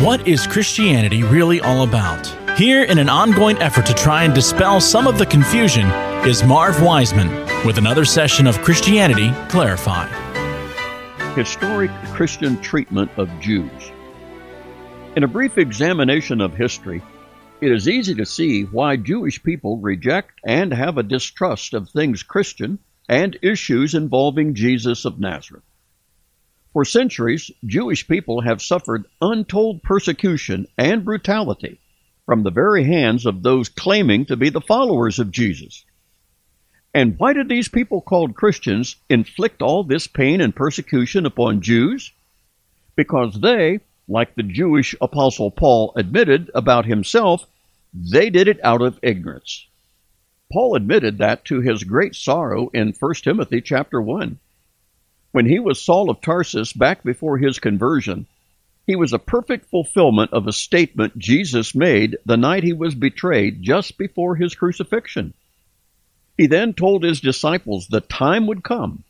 What is Christianity really all about? Here, in an ongoing effort to try and dispel some of the confusion, is Marv Wiseman with another session of Christianity Clarified. Historic Christian treatment of Jews. In a brief examination of history, it is easy to see why Jewish people reject and have a distrust of things Christian and issues involving Jesus of Nazareth. For centuries, Jewish people have suffered untold persecution and brutality from the very hands of those claiming to be the followers of Jesus. And why did these people called Christians inflict all this pain and persecution upon Jews? Because they, like the Jewish apostle Paul admitted about himself, they did it out of ignorance. Paul admitted that to his great sorrow in 1 Timothy chapter 1. When he was Saul of Tarsus back before his conversion, he was a perfect fulfillment of a statement Jesus made the night he was betrayed just before his crucifixion. He then told his disciples the time would come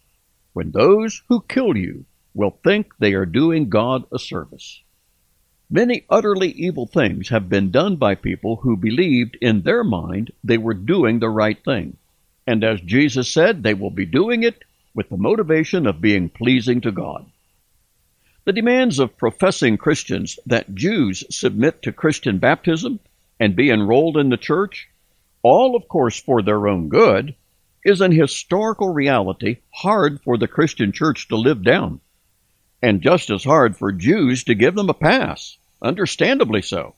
when those who kill you will think they are doing God a service. Many utterly evil things have been done by people who believed in their mind they were doing the right thing. And as Jesus said, they will be doing it with the motivation of being pleasing to God. The demands of professing Christians that Jews submit to Christian baptism and be enrolled in the church, all of course for their own good, is an historical reality hard for the Christian church to live down, and just as hard for Jews to give them a pass, understandably so.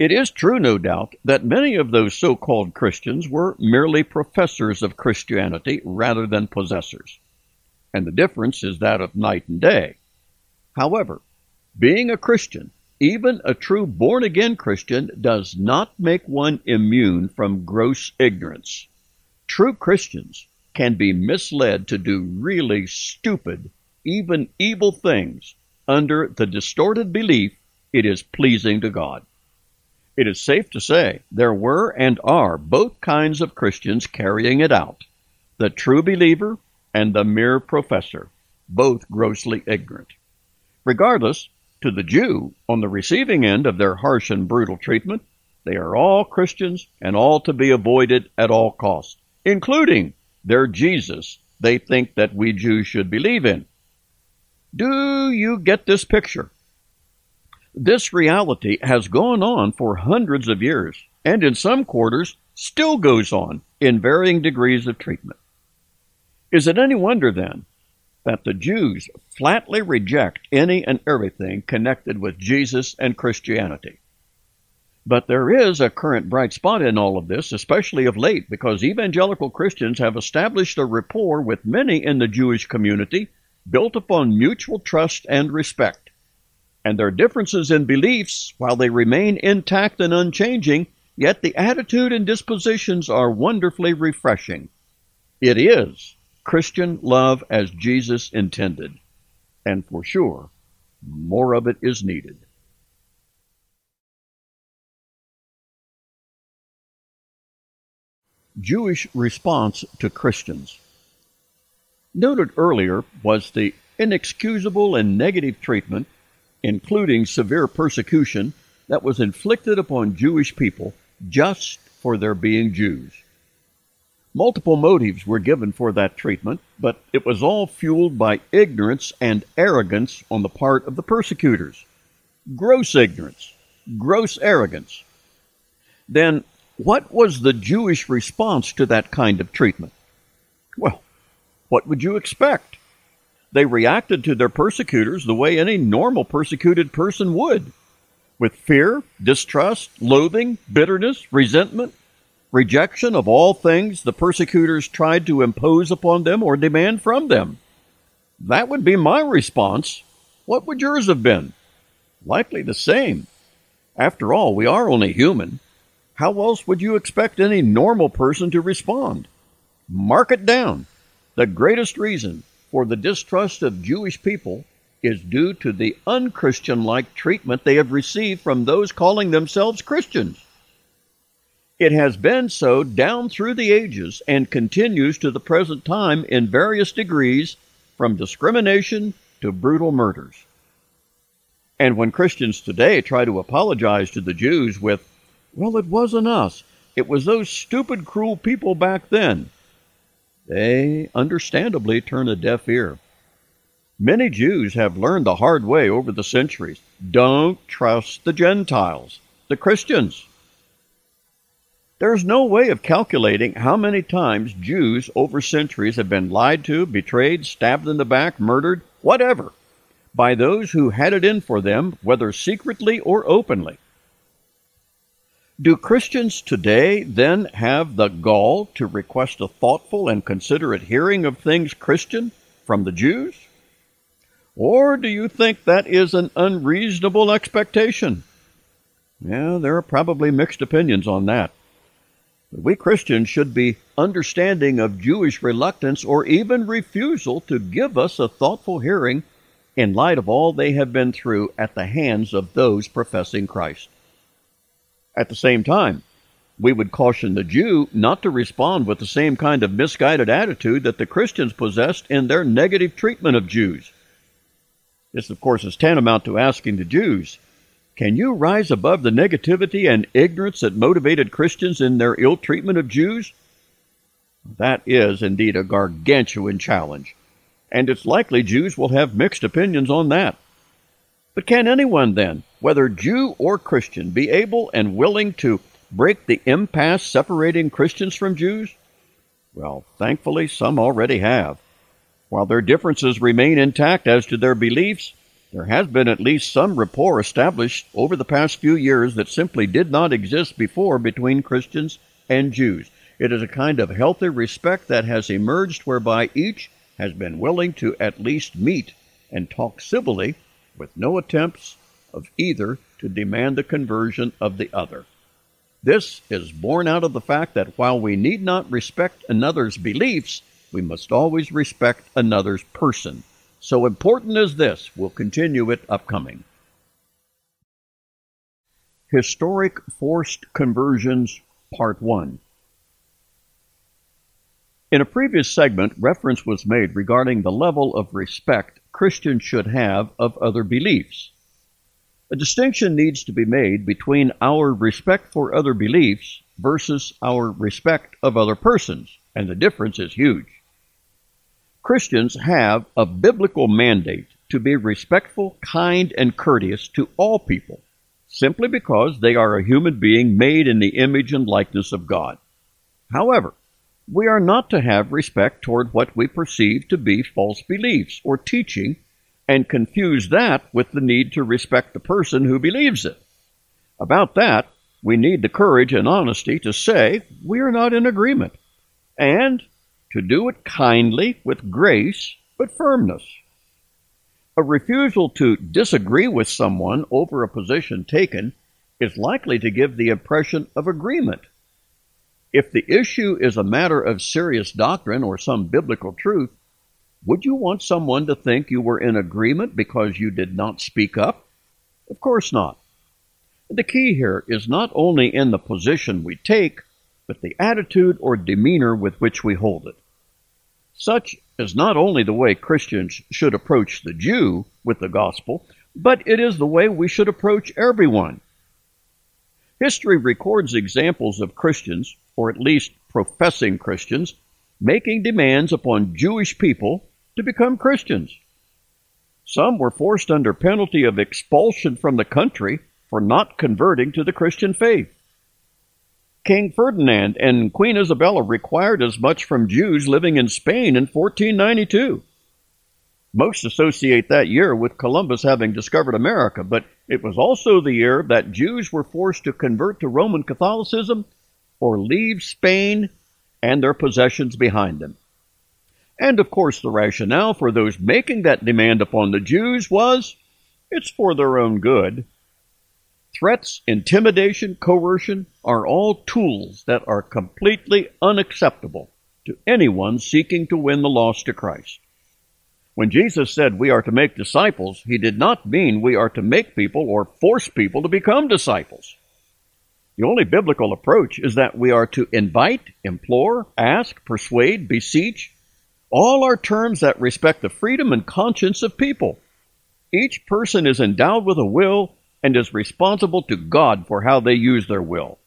It is true, no doubt, that many of those so called Christians were merely professors of Christianity rather than possessors, and the difference is that of night and day. However, being a Christian, even a true born again Christian, does not make one immune from gross ignorance. True Christians can be misled to do really stupid, even evil things under the distorted belief it is pleasing to God. It is safe to say there were and are both kinds of Christians carrying it out the true believer and the mere professor, both grossly ignorant. Regardless, to the Jew, on the receiving end of their harsh and brutal treatment, they are all Christians and all to be avoided at all costs, including their Jesus they think that we Jews should believe in. Do you get this picture? This reality has gone on for hundreds of years, and in some quarters still goes on in varying degrees of treatment. Is it any wonder, then, that the Jews flatly reject any and everything connected with Jesus and Christianity? But there is a current bright spot in all of this, especially of late, because evangelical Christians have established a rapport with many in the Jewish community built upon mutual trust and respect and their differences in beliefs, while they remain intact and unchanging, yet the attitude and dispositions are wonderfully refreshing. It is Christian love as Jesus intended, and for sure, more of it is needed. Jewish response to Christians. Noted earlier was the inexcusable and negative treatment including severe persecution that was inflicted upon Jewish people just for their being Jews. Multiple motives were given for that treatment, but it was all fueled by ignorance and arrogance on the part of the persecutors. Gross ignorance, gross arrogance. Then, what was the Jewish response to that kind of treatment? Well, what would you expect? They reacted to their persecutors the way any normal persecuted person would with fear, distrust, loathing, bitterness, resentment, rejection of all things the persecutors tried to impose upon them or demand from them. That would be my response. What would yours have been? Likely the same. After all, we are only human. How else would you expect any normal person to respond? Mark it down. The greatest reason for the distrust of Jewish people is due to the unchristian like treatment they have received from those calling themselves Christians. It has been so down through the ages and continues to the present time in various degrees, from discrimination to brutal murders. And when Christians today try to apologize to the Jews with, well, it wasn't us, it was those stupid, cruel people back then, they understandably turn a deaf ear. Many Jews have learned the hard way over the centuries. Don't trust the Gentiles, the Christians. There's no way of calculating how many times Jews over centuries have been lied to, betrayed, stabbed in the back, murdered, whatever, by those who had it in for them, whether secretly or openly. Do Christians today then have the gall to request a thoughtful and considerate hearing of things Christian from the Jews? Or do you think that is an unreasonable expectation? Yeah, there are probably mixed opinions on that. But we Christians should be understanding of Jewish reluctance or even refusal to give us a thoughtful hearing in light of all they have been through at the hands of those professing Christ. At the same time, we would caution the Jew not to respond with the same kind of misguided attitude that the Christians possessed in their negative treatment of Jews. This, of course, is tantamount to asking the Jews, can you rise above the negativity and ignorance that motivated Christians in their ill treatment of Jews? That is indeed a gargantuan challenge, and it's likely Jews will have mixed opinions on that. But can anyone then, whether Jew or Christian, be able and willing to break the impasse separating Christians from Jews? Well, thankfully, some already have. While their differences remain intact as to their beliefs, there has been at least some rapport established over the past few years that simply did not exist before between Christians and Jews. It is a kind of healthy respect that has emerged whereby each has been willing to at least meet and talk civilly with no attempts of either to demand the conversion of the other. This is born out of the fact that while we need not respect another's beliefs, we must always respect another's person. So important as this, we'll continue it upcoming. Historic Forced Conversions, Part 1. In a previous segment, reference was made regarding the level of respect Christians should have of other beliefs. A distinction needs to be made between our respect for other beliefs versus our respect of other persons, and the difference is huge. Christians have a biblical mandate to be respectful, kind, and courteous to all people, simply because they are a human being made in the image and likeness of God. However, we are not to have respect toward what we perceive to be false beliefs or teaching and confuse that with the need to respect the person who believes it. About that, we need the courage and honesty to say we are not in agreement and to do it kindly, with grace, but firmness. A refusal to disagree with someone over a position taken is likely to give the impression of agreement. If the issue is a matter of serious doctrine or some biblical truth, would you want someone to think you were in agreement because you did not speak up? Of course not. The key here is not only in the position we take, but the attitude or demeanor with which we hold it. Such is not only the way Christians should approach the Jew with the gospel, but it is the way we should approach everyone. History records examples of Christians, or at least professing Christians, making demands upon Jewish people to become Christians. Some were forced under penalty of expulsion from the country for not converting to the Christian faith. King Ferdinand and Queen Isabella required as much from Jews living in Spain in 1492. Most associate that year with Columbus having discovered America, but it was also the year that Jews were forced to convert to Roman Catholicism or leave Spain and their possessions behind them. And of course, the rationale for those making that demand upon the Jews was it's for their own good. Threats, intimidation, coercion are all tools that are completely unacceptable to anyone seeking to win the lost to Christ. When Jesus said we are to make disciples, he did not mean we are to make people or force people to become disciples. The only biblical approach is that we are to invite, implore, ask, persuade, beseech. All are terms that respect the freedom and conscience of people. Each person is endowed with a will and is responsible to God for how they use their will.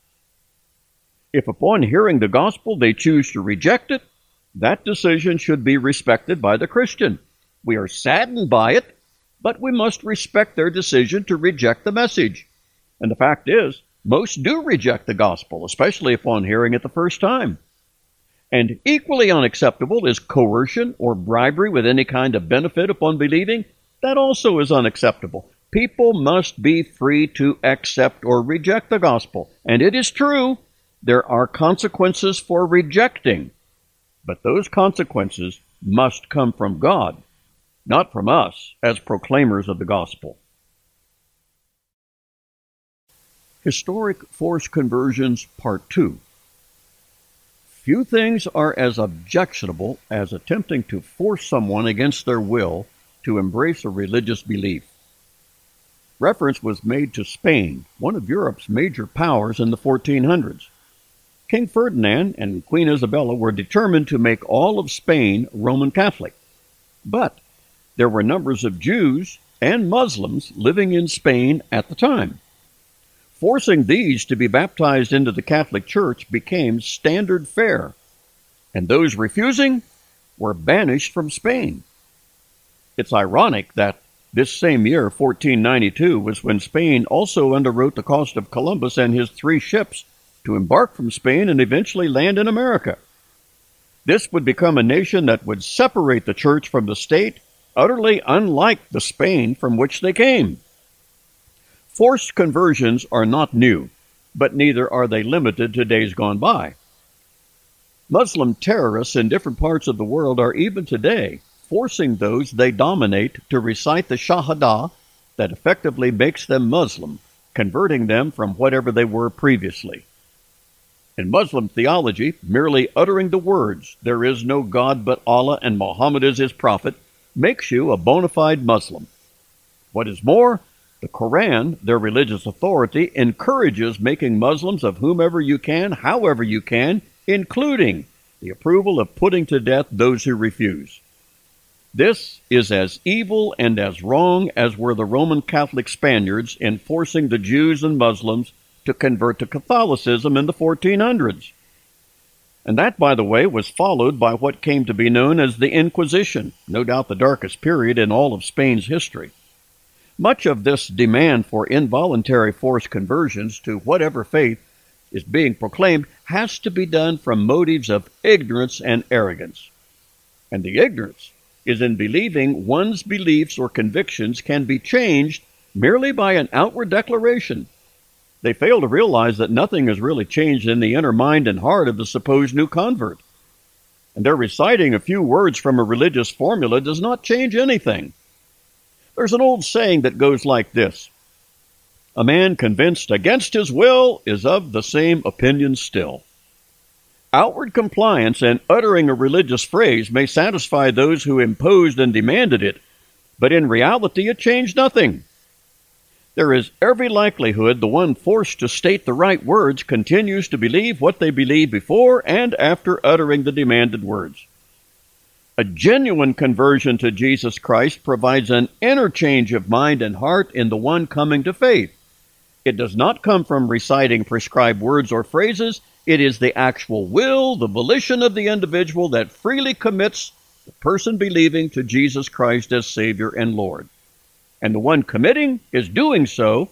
If upon hearing the gospel they choose to reject it, that decision should be respected by the Christian. We are saddened by it, but we must respect their decision to reject the message. And the fact is, most do reject the gospel, especially upon hearing it the first time. And equally unacceptable is coercion or bribery with any kind of benefit upon believing. That also is unacceptable. People must be free to accept or reject the gospel. And it is true, there are consequences for rejecting. But those consequences must come from God, not from us as proclaimers of the gospel. Historic Forced Conversions, Part 2. Few things are as objectionable as attempting to force someone against their will to embrace a religious belief. Reference was made to Spain, one of Europe's major powers in the 1400s. King Ferdinand and Queen Isabella were determined to make all of Spain Roman Catholic. But there were numbers of Jews and Muslims living in Spain at the time. Forcing these to be baptized into the Catholic Church became standard fare, and those refusing were banished from Spain. It's ironic that this same year, 1492, was when Spain also underwrote the cost of Columbus and his three ships to embark from Spain and eventually land in America. This would become a nation that would separate the church from the state, utterly unlike the Spain from which they came. Forced conversions are not new, but neither are they limited to days gone by. Muslim terrorists in different parts of the world are even today forcing those they dominate to recite the Shahada that effectively makes them Muslim, converting them from whatever they were previously. In Muslim theology, merely uttering the words, There is no God but Allah and Muhammad is his prophet, makes you a bona fide Muslim. What is more, the Koran, their religious authority, encourages making Muslims of whomever you can, however you can, including the approval of putting to death those who refuse. This is as evil and as wrong as were the Roman Catholic Spaniards in forcing the Jews and Muslims to convert to Catholicism in the 1400s. And that, by the way, was followed by what came to be known as the Inquisition, no doubt the darkest period in all of Spain's history. Much of this demand for involuntary forced conversions to whatever faith is being proclaimed has to be done from motives of ignorance and arrogance. And the ignorance is in believing one's beliefs or convictions can be changed merely by an outward declaration. They fail to realize that nothing has really changed in the inner mind and heart of the supposed new convert. And their reciting a few words from a religious formula does not change anything. There's an old saying that goes like this A man convinced against his will is of the same opinion still. Outward compliance and uttering a religious phrase may satisfy those who imposed and demanded it, but in reality it changed nothing. There is every likelihood the one forced to state the right words continues to believe what they believed before and after uttering the demanded words. A genuine conversion to Jesus Christ provides an interchange of mind and heart in the one coming to faith. It does not come from reciting prescribed words or phrases. It is the actual will, the volition of the individual that freely commits the person believing to Jesus Christ as Savior and Lord. And the one committing is doing so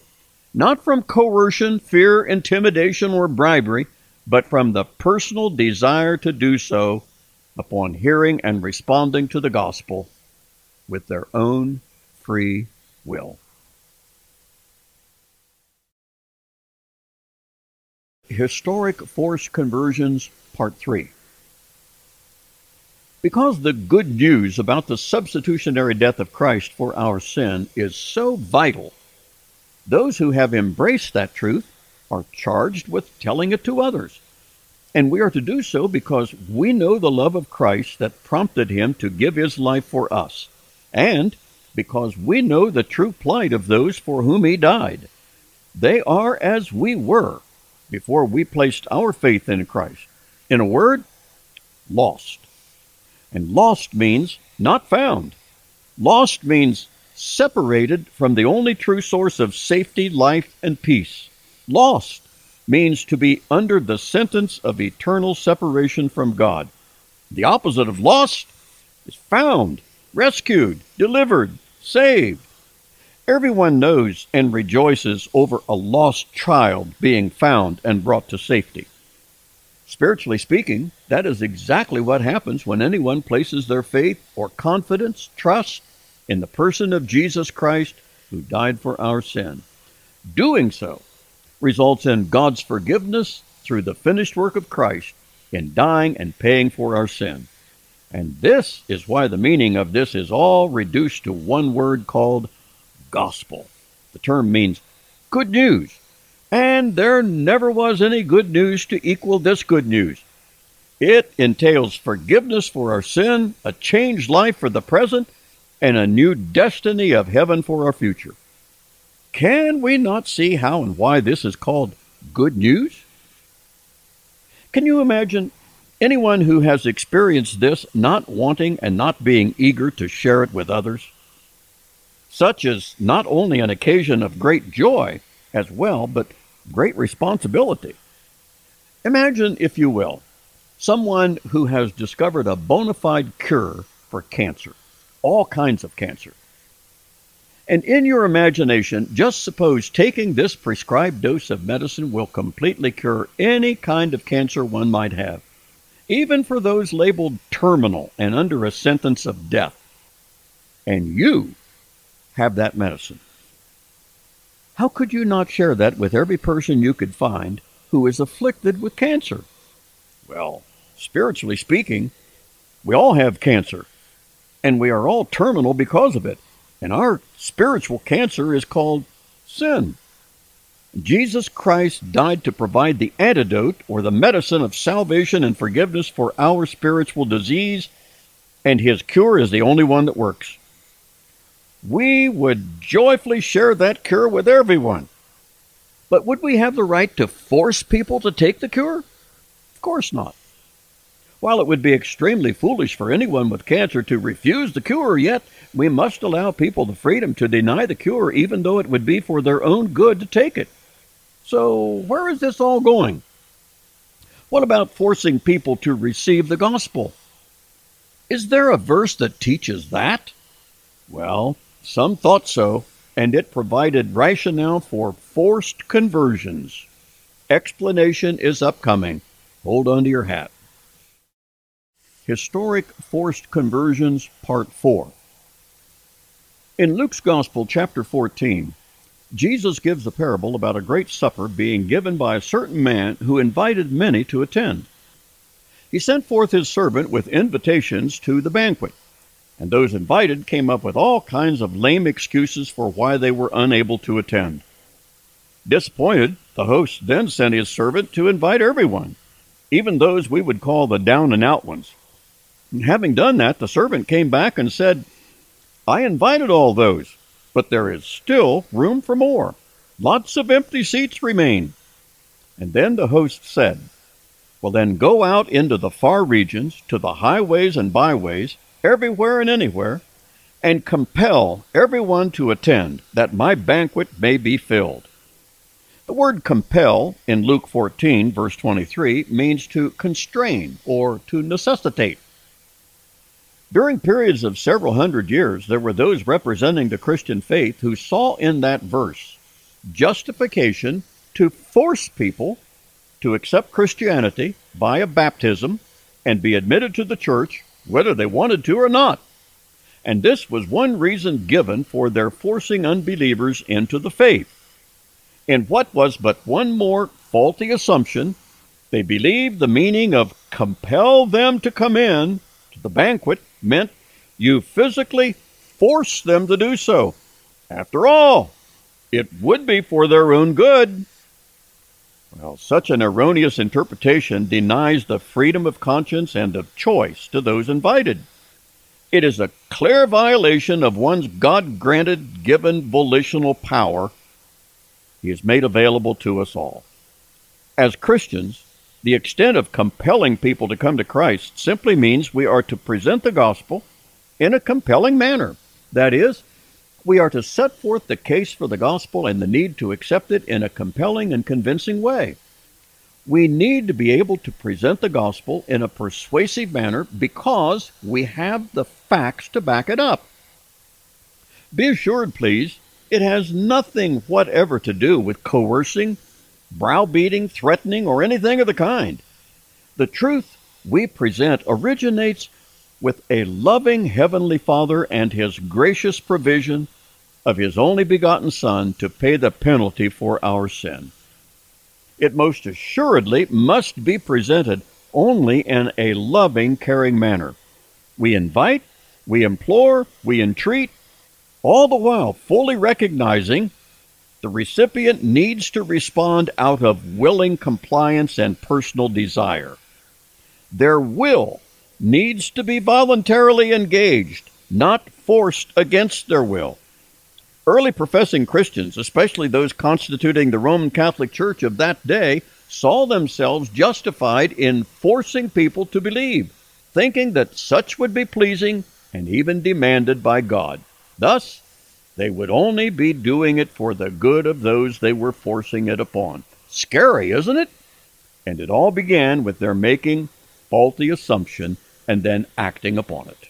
not from coercion, fear, intimidation, or bribery, but from the personal desire to do so upon hearing and responding to the gospel with their own free will. Historic Forced Conversions, Part 3. Because the good news about the substitutionary death of Christ for our sin is so vital, those who have embraced that truth are charged with telling it to others. And we are to do so because we know the love of Christ that prompted him to give his life for us, and because we know the true plight of those for whom he died. They are as we were before we placed our faith in Christ. In a word, lost. And lost means not found. Lost means separated from the only true source of safety, life, and peace. Lost means to be under the sentence of eternal separation from God. The opposite of lost is found, rescued, delivered, saved. Everyone knows and rejoices over a lost child being found and brought to safety. Spiritually speaking, that is exactly what happens when anyone places their faith or confidence, trust in the person of Jesus Christ who died for our sin. Doing so results in God's forgiveness through the finished work of Christ in dying and paying for our sin. And this is why the meaning of this is all reduced to one word called gospel. The term means good news. And there never was any good news to equal this good news. It entails forgiveness for our sin, a changed life for the present, and a new destiny of heaven for our future. Can we not see how and why this is called good news? Can you imagine anyone who has experienced this not wanting and not being eager to share it with others? Such is not only an occasion of great joy as well, but great responsibility. Imagine, if you will, someone who has discovered a bona fide cure for cancer, all kinds of cancer. And in your imagination, just suppose taking this prescribed dose of medicine will completely cure any kind of cancer one might have, even for those labeled terminal and under a sentence of death. And you have that medicine. How could you not share that with every person you could find who is afflicted with cancer? Well, spiritually speaking, we all have cancer, and we are all terminal because of it. And our spiritual cancer is called sin. Jesus Christ died to provide the antidote or the medicine of salvation and forgiveness for our spiritual disease, and his cure is the only one that works we would joyfully share that cure with everyone. But would we have the right to force people to take the cure? Of course not. While it would be extremely foolish for anyone with cancer to refuse the cure, yet we must allow people the freedom to deny the cure even though it would be for their own good to take it. So, where is this all going? What about forcing people to receive the gospel? Is there a verse that teaches that? Well, some thought so, and it provided rationale for forced conversions. Explanation is upcoming. Hold on to your hat. Historic Forced Conversions, Part 4. In Luke's Gospel, chapter 14, Jesus gives a parable about a great supper being given by a certain man who invited many to attend. He sent forth his servant with invitations to the banquet and those invited came up with all kinds of lame excuses for why they were unable to attend. Disappointed, the host then sent his servant to invite everyone, even those we would call the down and out ones. And having done that, the servant came back and said, I invited all those, but there is still room for more. Lots of empty seats remain. And then the host said, Well, then go out into the far regions, to the highways and byways, everywhere and anywhere, and compel everyone to attend, that my banquet may be filled. The word compel in Luke 14, verse 23, means to constrain or to necessitate. During periods of several hundred years, there were those representing the Christian faith who saw in that verse justification to force people to accept Christianity by a baptism and be admitted to the church whether they wanted to or not. And this was one reason given for their forcing unbelievers into the faith. In what was but one more faulty assumption, they believed the meaning of compel them to come in to the banquet meant you physically force them to do so. After all, it would be for their own good. Well, such an erroneous interpretation denies the freedom of conscience and of choice to those invited. It is a clear violation of one's God granted given volitional power. He is made available to us all. As Christians, the extent of compelling people to come to Christ simply means we are to present the gospel in a compelling manner. That is, We are to set forth the case for the gospel and the need to accept it in a compelling and convincing way. We need to be able to present the gospel in a persuasive manner because we have the facts to back it up. Be assured, please, it has nothing whatever to do with coercing, browbeating, threatening, or anything of the kind. The truth we present originates with a loving Heavenly Father and His gracious provision of His only begotten Son to pay the penalty for our sin. It most assuredly must be presented only in a loving, caring manner. We invite, we implore, we entreat, all the while fully recognizing the recipient needs to respond out of willing compliance and personal desire. Their will needs to be voluntarily engaged, not forced against their will. Early professing Christians, especially those constituting the Roman Catholic Church of that day, saw themselves justified in forcing people to believe, thinking that such would be pleasing and even demanded by God. Thus, they would only be doing it for the good of those they were forcing it upon. Scary, isn't it? And it all began with their making faulty assumption and then acting upon it.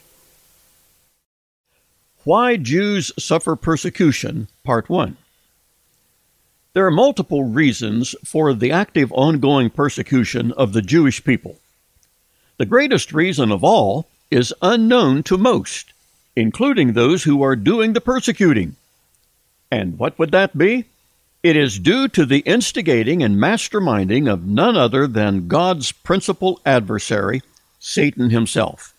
Why Jews Suffer Persecution, Part 1. There are multiple reasons for the active ongoing persecution of the Jewish people. The greatest reason of all is unknown to most, including those who are doing the persecuting. And what would that be? It is due to the instigating and masterminding of none other than God's principal adversary, Satan himself.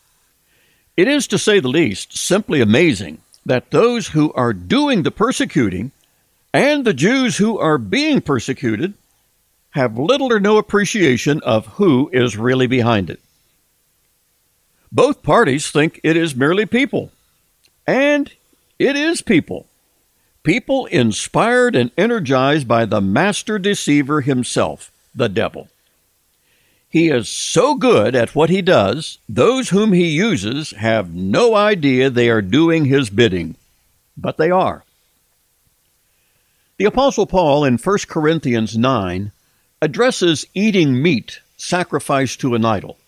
It is, to say the least, simply amazing that those who are doing the persecuting and the Jews who are being persecuted have little or no appreciation of who is really behind it. Both parties think it is merely people, and it is people. People inspired and energized by the master deceiver himself, the devil. He is so good at what he does, those whom he uses have no idea they are doing his bidding, but they are. The Apostle Paul in 1 Corinthians 9 addresses eating meat sacrificed to an idol.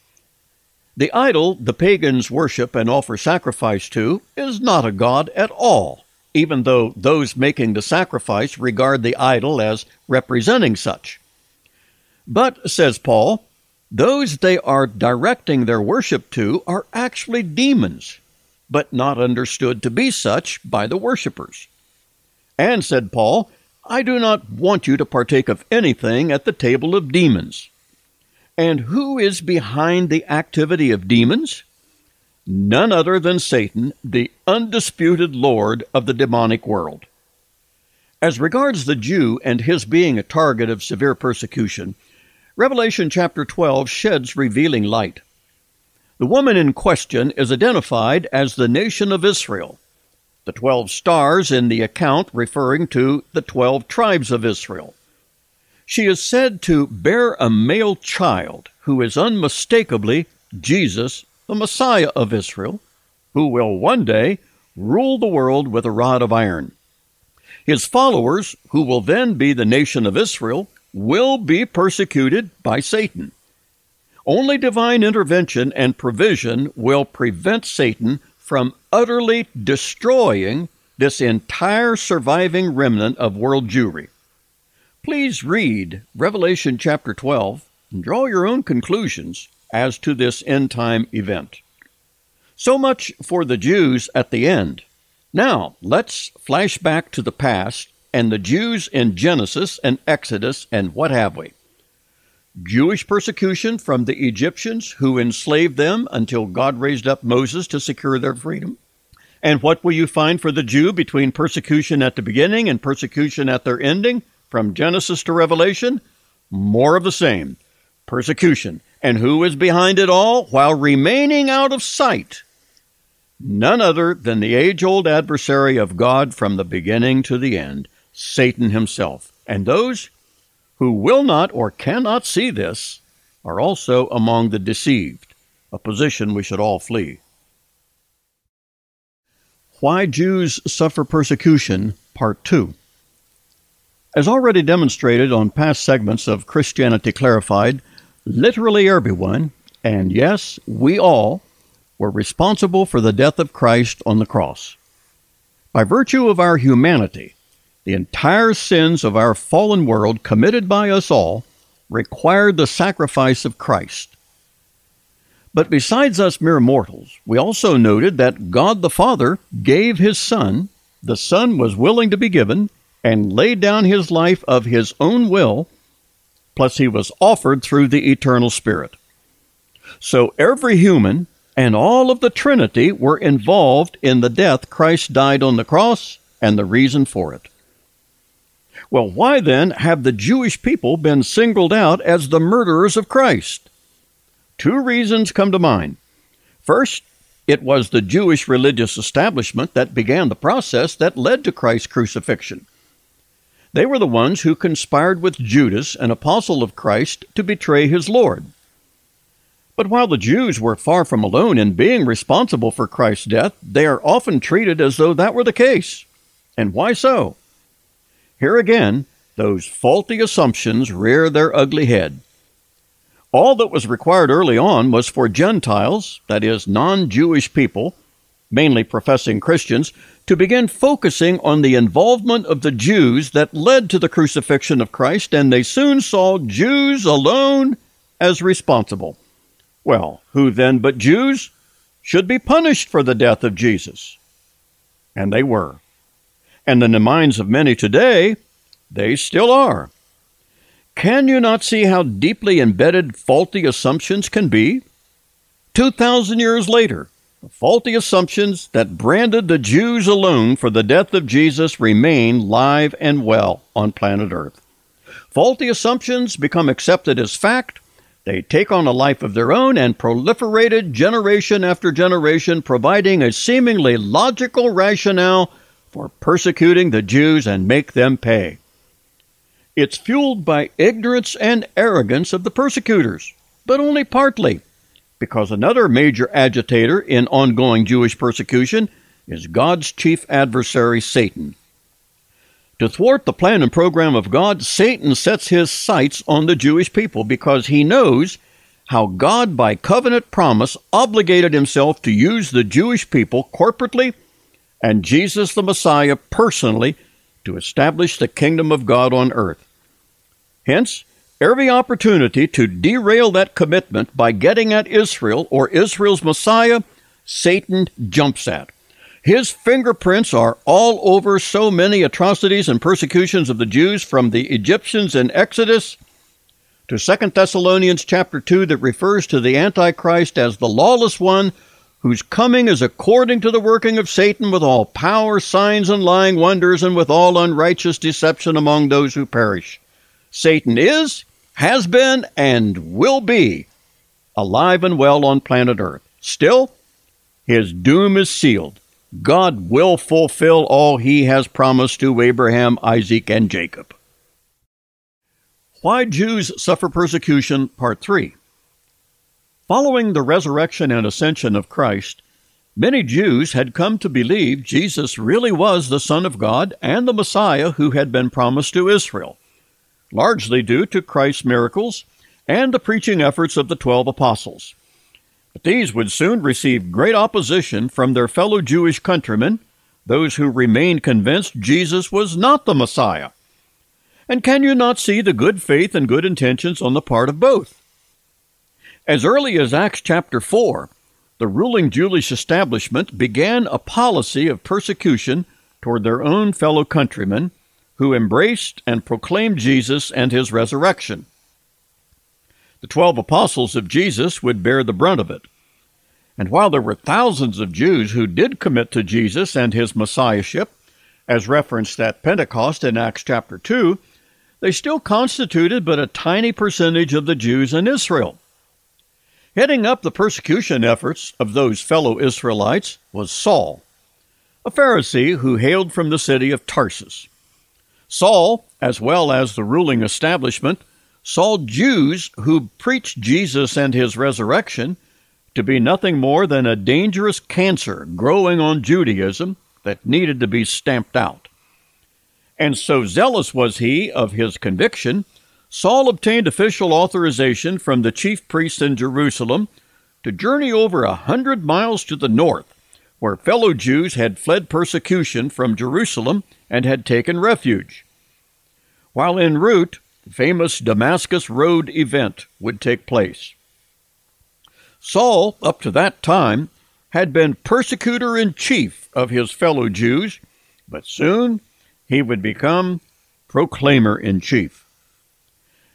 The idol the pagans worship and offer sacrifice to is not a god at all, even though those making the sacrifice regard the idol as representing such. But, says Paul, those they are directing their worship to are actually demons, but not understood to be such by the worshippers. And, said Paul, I do not want you to partake of anything at the table of demons. And who is behind the activity of demons? None other than Satan, the undisputed Lord of the demonic world. As regards the Jew and his being a target of severe persecution, Revelation chapter 12 sheds revealing light. The woman in question is identified as the nation of Israel, the twelve stars in the account referring to the twelve tribes of Israel. She is said to bear a male child who is unmistakably Jesus, the Messiah of Israel, who will one day rule the world with a rod of iron. His followers, who will then be the nation of Israel, will be persecuted by Satan. Only divine intervention and provision will prevent Satan from utterly destroying this entire surviving remnant of world Jewry. Please read Revelation chapter 12 and draw your own conclusions as to this end time event. So much for the Jews at the end. Now, let's flash back to the past and the Jews in Genesis and Exodus and what have we. Jewish persecution from the Egyptians who enslaved them until God raised up Moses to secure their freedom. And what will you find for the Jew between persecution at the beginning and persecution at their ending? From Genesis to Revelation? More of the same. Persecution. And who is behind it all while remaining out of sight? None other than the age old adversary of God from the beginning to the end, Satan himself. And those who will not or cannot see this are also among the deceived, a position we should all flee. Why Jews Suffer Persecution, Part 2. As already demonstrated on past segments of Christianity Clarified, literally everyone, and yes, we all, were responsible for the death of Christ on the cross. By virtue of our humanity, the entire sins of our fallen world committed by us all required the sacrifice of Christ. But besides us mere mortals, we also noted that God the Father gave his Son, the Son was willing to be given, and laid down his life of his own will, plus he was offered through the eternal Spirit. So every human and all of the Trinity were involved in the death Christ died on the cross and the reason for it. Well, why then have the Jewish people been singled out as the murderers of Christ? Two reasons come to mind. First, it was the Jewish religious establishment that began the process that led to Christ's crucifixion. They were the ones who conspired with Judas, an apostle of Christ, to betray his Lord. But while the Jews were far from alone in being responsible for Christ's death, they are often treated as though that were the case. And why so? Here again, those faulty assumptions rear their ugly head. All that was required early on was for Gentiles, that is, non Jewish people, mainly professing Christians, to begin focusing on the involvement of the Jews that led to the crucifixion of Christ, and they soon saw Jews alone as responsible. Well, who then but Jews should be punished for the death of Jesus? And they were. And in the minds of many today, they still are. Can you not see how deeply embedded faulty assumptions can be? 2,000 years later, faulty assumptions that branded the Jews alone for the death of Jesus remain live and well on planet Earth. Faulty assumptions become accepted as fact they take on a life of their own and proliferated generation after generation, providing a seemingly logical rationale for persecuting the Jews and make them pay. It's fueled by ignorance and arrogance of the persecutors, but only partly, because another major agitator in ongoing Jewish persecution is God's chief adversary, Satan. To thwart the plan and program of God, Satan sets his sights on the Jewish people because he knows how God, by covenant promise, obligated himself to use the Jewish people corporately and Jesus the Messiah personally to establish the kingdom of God on earth. Hence, every opportunity to derail that commitment by getting at Israel or Israel's Messiah, Satan jumps at. His fingerprints are all over so many atrocities and persecutions of the Jews from the Egyptians in Exodus to 2 Thessalonians chapter 2 that refers to the Antichrist as the lawless one whose coming is according to the working of Satan with all power, signs, and lying wonders, and with all unrighteous deception among those who perish. Satan is, has been, and will be alive and well on planet Earth. Still, his doom is sealed. God will fulfill all he has promised to Abraham, Isaac, and Jacob. Why Jews Suffer Persecution, Part 3. Following the resurrection and ascension of Christ, many Jews had come to believe Jesus really was the Son of God and the Messiah who had been promised to Israel, largely due to Christ's miracles and the preaching efforts of the twelve apostles. But these would soon receive great opposition from their fellow Jewish countrymen, those who remained convinced Jesus was not the Messiah. And can you not see the good faith and good intentions on the part of both? As early as Acts chapter 4, the ruling Jewish establishment began a policy of persecution toward their own fellow countrymen who embraced and proclaimed Jesus and his resurrection. The twelve apostles of Jesus would bear the brunt of it. And while there were thousands of Jews who did commit to Jesus and his messiahship, as referenced at Pentecost in Acts chapter 2, they still constituted but a tiny percentage of the Jews in Israel. Heading up the persecution efforts of those fellow Israelites was Saul, a Pharisee who hailed from the city of Tarsus. Saul, as well as the ruling establishment, saw Jews who preached Jesus and his resurrection to be nothing more than a dangerous cancer growing on Judaism, that needed to be stamped out. And so zealous was he of his conviction, Saul obtained official authorization from the chief priests in Jerusalem to journey over a hundred miles to the north, where fellow Jews had fled persecution from Jerusalem and had taken refuge. While en route, the famous Damascus Road event would take place. Saul, up to that time, had been persecutor in chief of his fellow Jews, but soon he would become proclaimer in chief.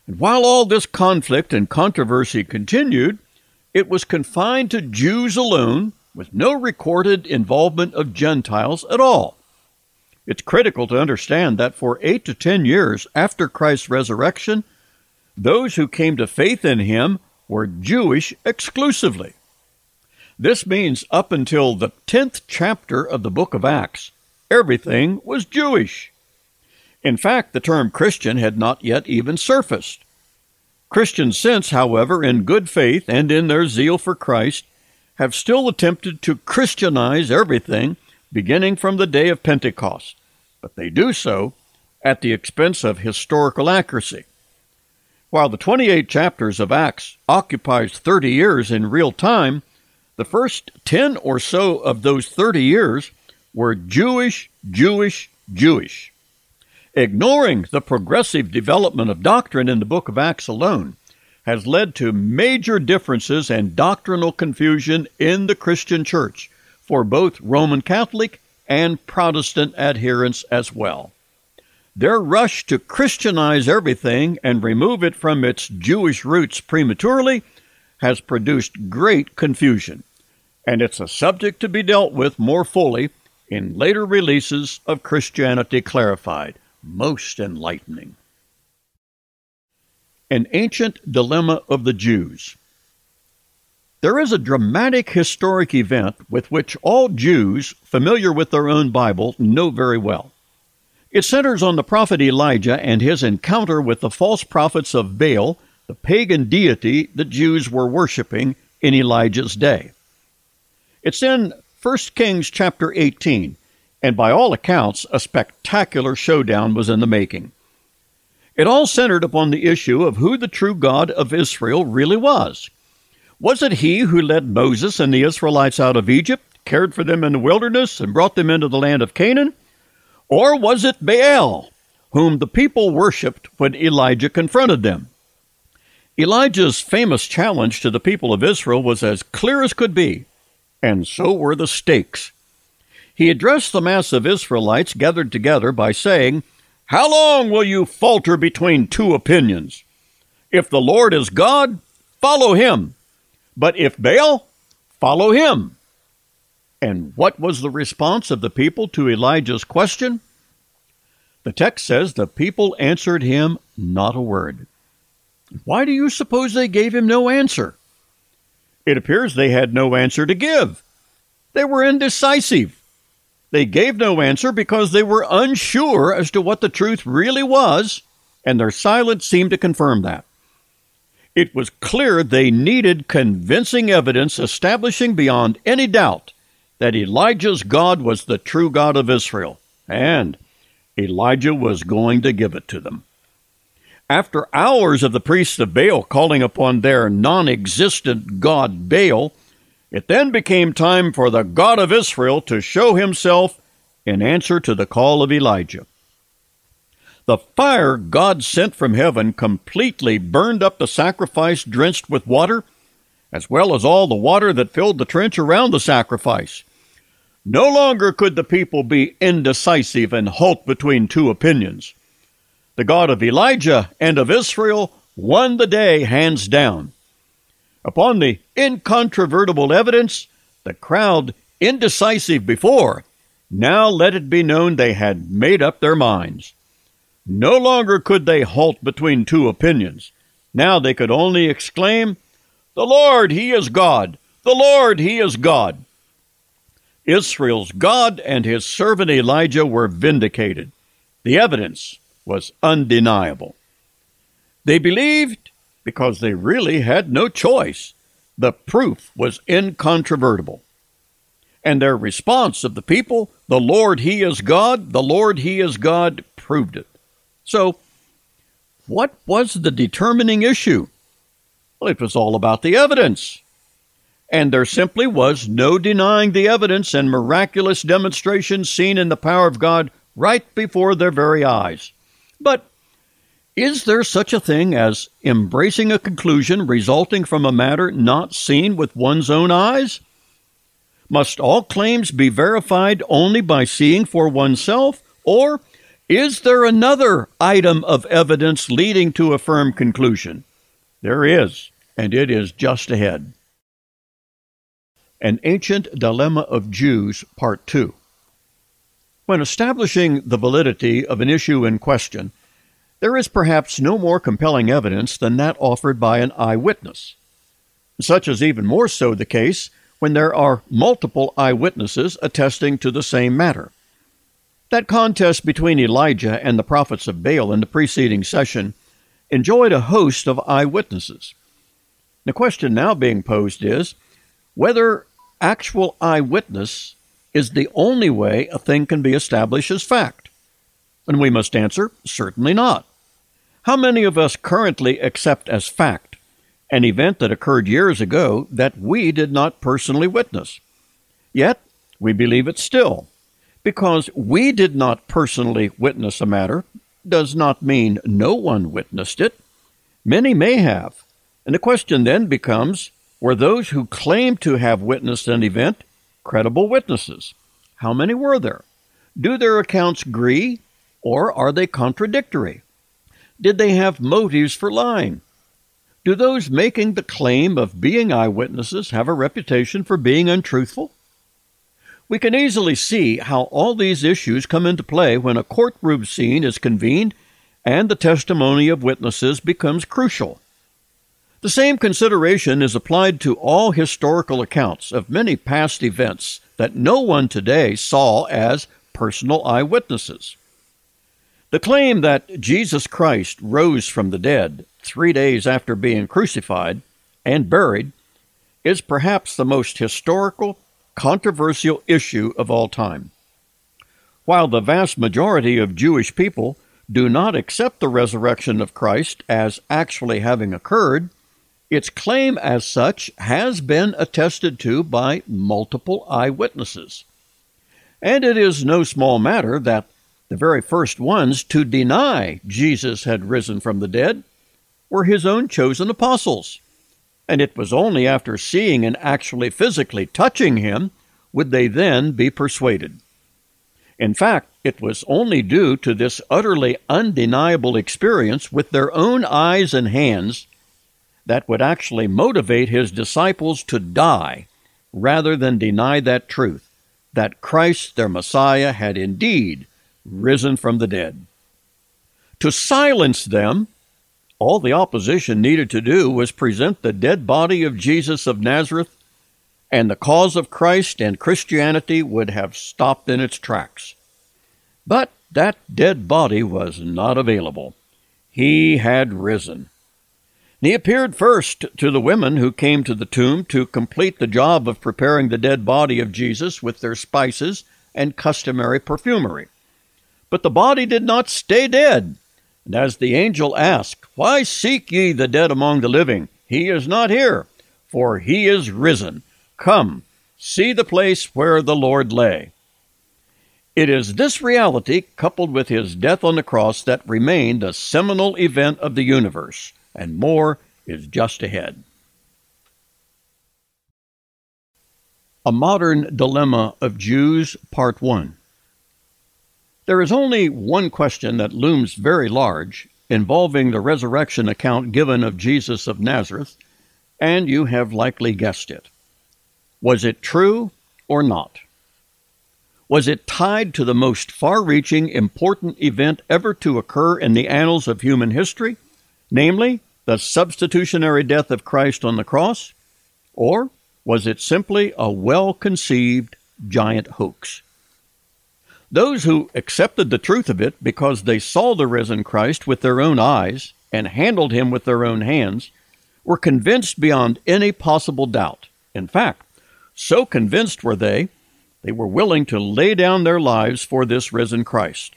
And while all this conflict and controversy continued, it was confined to Jews alone, with no recorded involvement of Gentiles at all. It's critical to understand that for eight to ten years after Christ's resurrection, those who came to faith in him were Jewish exclusively. This means up until the 10th chapter of the book of Acts, everything was Jewish. In fact, the term Christian had not yet even surfaced. Christians since, however, in good faith and in their zeal for Christ, have still attempted to Christianize everything beginning from the day of Pentecost but they do so at the expense of historical accuracy. While the 28 chapters of Acts occupies 30 years in real time, the first 10 or so of those 30 years were Jewish, Jewish, Jewish. Ignoring the progressive development of doctrine in the book of Acts alone has led to major differences and doctrinal confusion in the Christian church for both Roman Catholic and Protestant adherents as well. Their rush to Christianize everything and remove it from its Jewish roots prematurely has produced great confusion, and it's a subject to be dealt with more fully in later releases of Christianity Clarified. Most enlightening. An Ancient Dilemma of the Jews. There is a dramatic historic event with which all Jews familiar with their own Bible know very well. It centers on the prophet Elijah and his encounter with the false prophets of Baal, the pagan deity the Jews were worshiping in Elijah's day. It's in 1 Kings chapter 18, and by all accounts, a spectacular showdown was in the making. It all centered upon the issue of who the true God of Israel really was. Was it he who led Moses and the Israelites out of Egypt, cared for them in the wilderness, and brought them into the land of Canaan? Or was it Baal, whom the people worshipped when Elijah confronted them? Elijah's famous challenge to the people of Israel was as clear as could be, and so were the stakes. He addressed the mass of Israelites gathered together by saying, How long will you falter between two opinions? If the Lord is God, follow him. But if Baal, follow him. And what was the response of the people to Elijah's question? The text says the people answered him not a word. Why do you suppose they gave him no answer? It appears they had no answer to give. They were indecisive. They gave no answer because they were unsure as to what the truth really was, and their silence seemed to confirm that. It was clear they needed convincing evidence establishing beyond any doubt that Elijah's God was the true God of Israel, and Elijah was going to give it to them. After hours of the priests of Baal calling upon their non existent God Baal, it then became time for the God of Israel to show himself in answer to the call of Elijah. The fire God sent from heaven completely burned up the sacrifice drenched with water, as well as all the water that filled the trench around the sacrifice. No longer could the people be indecisive and halt between two opinions. The God of Elijah and of Israel won the day hands down. Upon the incontrovertible evidence, the crowd, indecisive before, now let it be known they had made up their minds. No longer could they halt between two opinions. Now they could only exclaim, The Lord, He is God! The Lord, He is God! Israel's God and His servant Elijah were vindicated. The evidence was undeniable. They believed because they really had no choice. The proof was incontrovertible. And their response of the people, the Lord, He is God, the Lord, He is God, proved it. So, what was the determining issue? Well, it was all about the evidence. And there simply was no denying the evidence and miraculous demonstrations seen in the power of God right before their very eyes. But is there such a thing as embracing a conclusion resulting from a matter not seen with one's own eyes? Must all claims be verified only by seeing for oneself? Or is there another item of evidence leading to a firm conclusion? There is, and it is just ahead. An Ancient Dilemma of Jews, Part 2. When establishing the validity of an issue in question, there is perhaps no more compelling evidence than that offered by an eyewitness. Such is even more so the case when there are multiple eyewitnesses attesting to the same matter. That contest between Elijah and the prophets of Baal in the preceding session enjoyed a host of eyewitnesses. The question now being posed is whether actual eyewitness is the only way a thing can be established as fact. And we must answer certainly not. How many of us currently accept as fact an event that occurred years ago that we did not personally witness? Yet, we believe it still. Because we did not personally witness a matter does not mean no one witnessed it. Many may have. And the question then becomes were those who claimed to have witnessed an event credible witnesses? How many were there? Do their accounts agree, or are they contradictory? Did they have motives for lying? Do those making the claim of being eyewitnesses have a reputation for being untruthful? We can easily see how all these issues come into play when a courtroom scene is convened and the testimony of witnesses becomes crucial. The same consideration is applied to all historical accounts of many past events that no one today saw as personal eyewitnesses. The claim that Jesus Christ rose from the dead three days after being crucified and buried is perhaps the most historical, controversial issue of all time. While the vast majority of Jewish people do not accept the resurrection of Christ as actually having occurred, its claim as such has been attested to by multiple eyewitnesses. And it is no small matter that the very first ones to deny Jesus had risen from the dead were his own chosen apostles. And it was only after seeing and actually physically touching him would they then be persuaded. In fact, it was only due to this utterly undeniable experience with their own eyes and hands that would actually motivate his disciples to die rather than deny that truth, that Christ, their Messiah, had indeed risen from the dead. To silence them, all the opposition needed to do was present the dead body of Jesus of Nazareth, and the cause of Christ and Christianity would have stopped in its tracks. But that dead body was not available. He had risen. He appeared first to the women who came to the tomb to complete the job of preparing the dead body of Jesus with their spices and customary perfumery. But the body did not stay dead. And as the angel asked, Why seek ye the dead among the living? He is not here, for he is risen. Come, see the place where the Lord lay. It is this reality, coupled with his death on the cross, that remained a seminal event of the universe, and more is just ahead. A Modern Dilemma of Jews, Part 1 there is only one question that looms very large involving the resurrection account given of Jesus of Nazareth, and you have likely guessed it. Was it true or not? Was it tied to the most far reaching, important event ever to occur in the annals of human history, namely, the substitutionary death of Christ on the cross? Or was it simply a well conceived giant hoax? Those who accepted the truth of it because they saw the risen Christ with their own eyes and handled him with their own hands were convinced beyond any possible doubt. In fact, so convinced were they They were willing to lay down their lives for this risen Christ.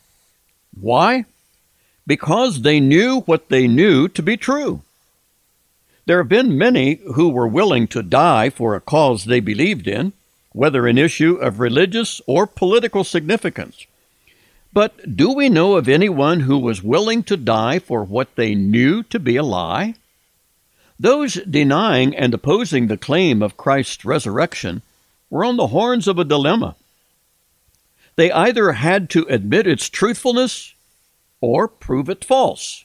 Why? Because they knew what they knew to be true. There have been many who were willing to die for a cause they believed in, whether an issue of religious or political significance. But do we know of anyone who was willing to die for what they knew to be a lie? Those denying and opposing the claim of Christ's resurrection were on the horns of a dilemma. They either had to admit its truthfulness or prove it false.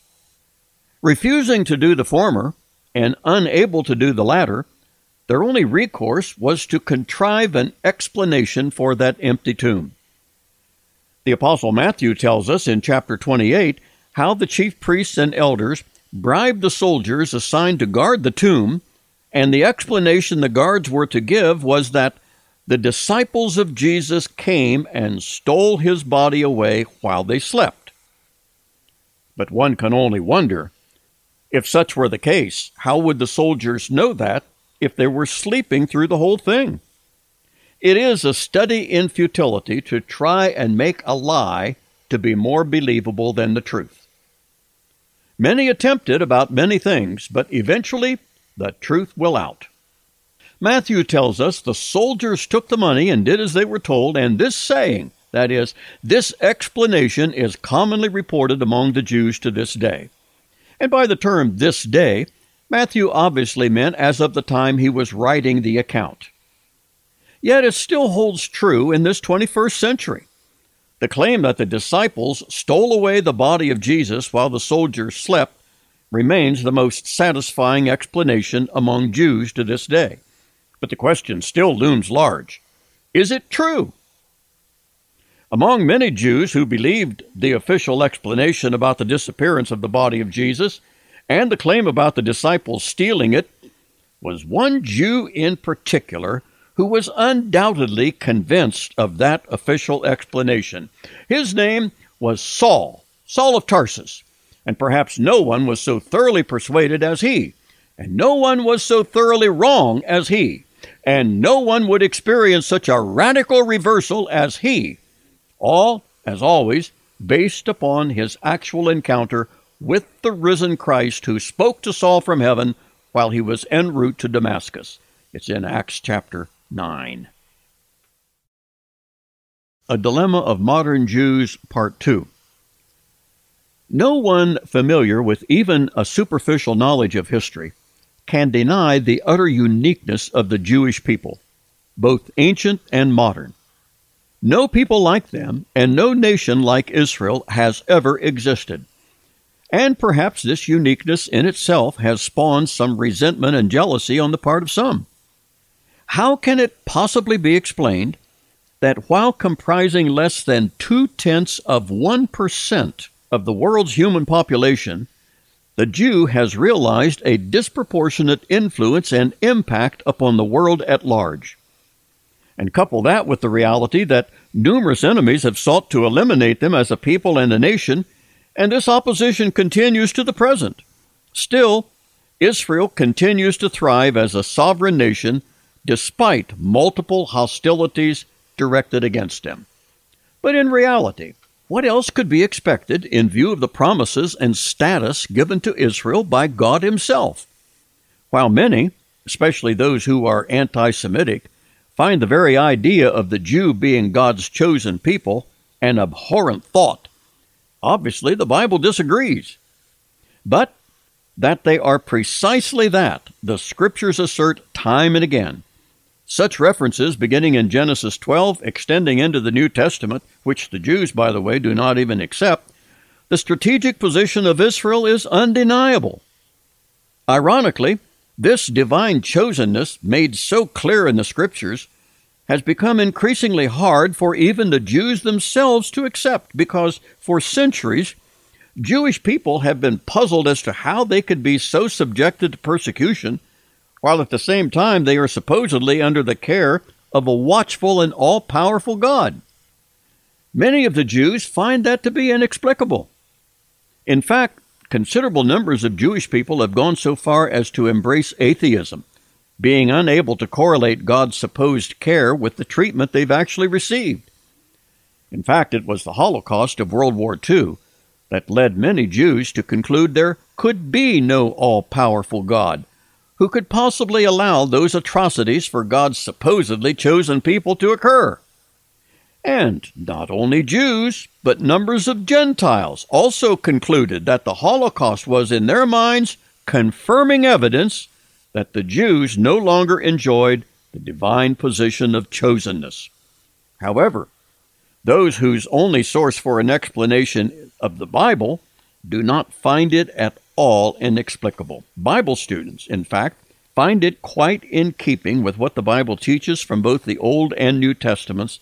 Refusing to do the former and unable to do the latter, their only recourse was to contrive an explanation for that empty tomb. The Apostle Matthew tells us in chapter 28 how the chief priests and elders bribed the soldiers assigned to guard the tomb, and the explanation the guards were to give was that the disciples of Jesus came and stole his body away while they slept. But one can only wonder if such were the case, how would the soldiers know that if they were sleeping through the whole thing? It is a study in futility to try and make a lie to be more believable than the truth. Many attempted about many things, but eventually the truth will out. Matthew tells us the soldiers took the money and did as they were told, and this saying, that is, this explanation is commonly reported among the Jews to this day. And by the term this day, Matthew obviously meant as of the time he was writing the account. Yet it still holds true in this 21st century. The claim that the disciples stole away the body of Jesus while the soldiers slept remains the most satisfying explanation among Jews to this day. But the question still looms large Is it true? Among many Jews who believed the official explanation about the disappearance of the body of Jesus and the claim about the disciples stealing it was one Jew in particular who was undoubtedly convinced of that official explanation. His name was Saul, Saul of Tarsus, and perhaps no one was so thoroughly persuaded as he, and no one was so thoroughly wrong as he. And no one would experience such a radical reversal as he, all, as always, based upon his actual encounter with the risen Christ who spoke to Saul from heaven while he was en route to Damascus. It's in Acts chapter 9. A Dilemma of Modern Jews, Part 2. No one familiar with even a superficial knowledge of history can deny the utter uniqueness of the Jewish people, both ancient and modern. No people like them, and no nation like Israel has ever existed. And perhaps this uniqueness in itself has spawned some resentment and jealousy on the part of some. How can it possibly be explained that while comprising less than two tenths of 1% of the world's human population, the Jew has realized a disproportionate influence and impact upon the world at large. And couple that with the reality that numerous enemies have sought to eliminate them as a people and a nation, and this opposition continues to the present. Still, Israel continues to thrive as a sovereign nation despite multiple hostilities directed against them. But in reality, what else could be expected in view of the promises and status given to Israel by God Himself? While many, especially those who are anti Semitic, find the very idea of the Jew being God's chosen people an abhorrent thought, obviously the Bible disagrees. But that they are precisely that, the Scriptures assert time and again. Such references, beginning in Genesis 12, extending into the New Testament, which the Jews, by the way, do not even accept, the strategic position of Israel is undeniable. Ironically, this divine chosenness, made so clear in the Scriptures, has become increasingly hard for even the Jews themselves to accept because for centuries, Jewish people have been puzzled as to how they could be so subjected to persecution while at the same time they are supposedly under the care of a watchful and all powerful God. Many of the Jews find that to be inexplicable. In fact, considerable numbers of Jewish people have gone so far as to embrace atheism, being unable to correlate God's supposed care with the treatment they've actually received. In fact, it was the Holocaust of World War II that led many Jews to conclude there could be no all powerful God who could possibly allow those atrocities for God's supposedly chosen people to occur. And not only Jews, but numbers of Gentiles also concluded that the Holocaust was, in their minds, confirming evidence that the Jews no longer enjoyed the divine position of chosenness. However, those whose only source for an explanation of the Bible do not find it at all inexplicable. Bible students, in fact, find it quite in keeping with what the Bible teaches from both the Old and New Testaments,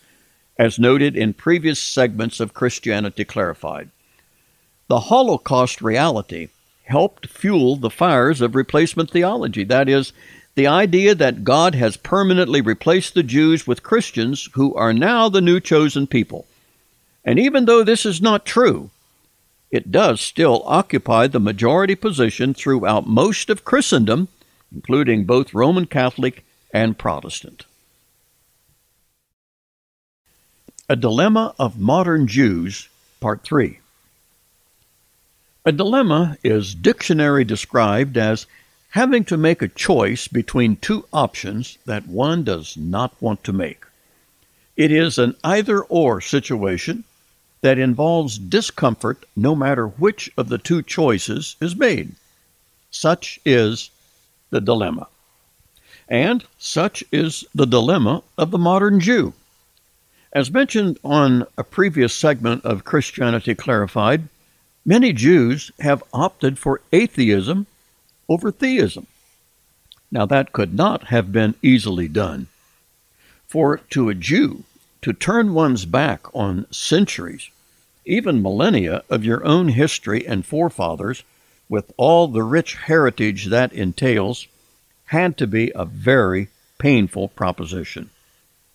as noted in previous segments of Christianity Clarified. The Holocaust reality helped fuel the fires of replacement theology. That is, the idea that God has permanently replaced the Jews with Christians who are now the new chosen people. And even though this is not true, it does still occupy the majority position throughout most of Christendom, including both Roman Catholic and Protestant. A Dilemma of Modern Jews, Part 3. A dilemma is dictionary described as having to make a choice between two options that one does not want to make. It is an either or situation that involves discomfort no matter which of the two choices is made. Such is the dilemma. And such is the dilemma of the modern Jew. As mentioned on a previous segment of Christianity Clarified, Many Jews have opted for atheism over theism. Now, that could not have been easily done. For to a Jew, to turn one's back on centuries, even millennia of your own history and forefathers, with all the rich heritage that entails, had to be a very painful proposition.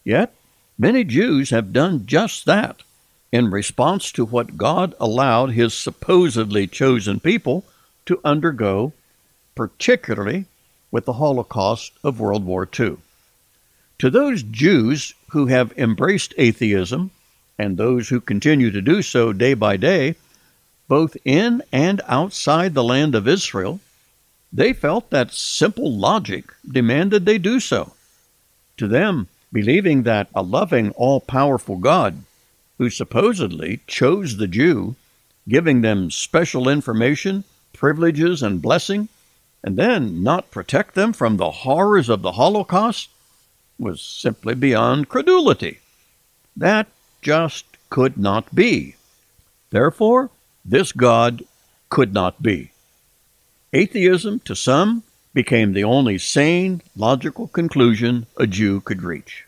Yet, many Jews have done just that in response to what God allowed his supposedly chosen people to undergo, particularly with the Holocaust of World War II. To those Jews who have embraced atheism, and those who continue to do so day by day, both in and outside the land of Israel, they felt that simple logic demanded they do so. To them, believing that a loving, all powerful God who supposedly chose the Jew, giving them special information, privileges, and blessing, and then not protect them from the horrors of the Holocaust was simply beyond credulity. That just could not be. Therefore, this God could not be. Atheism, to some, became the only sane, logical conclusion a Jew could reach.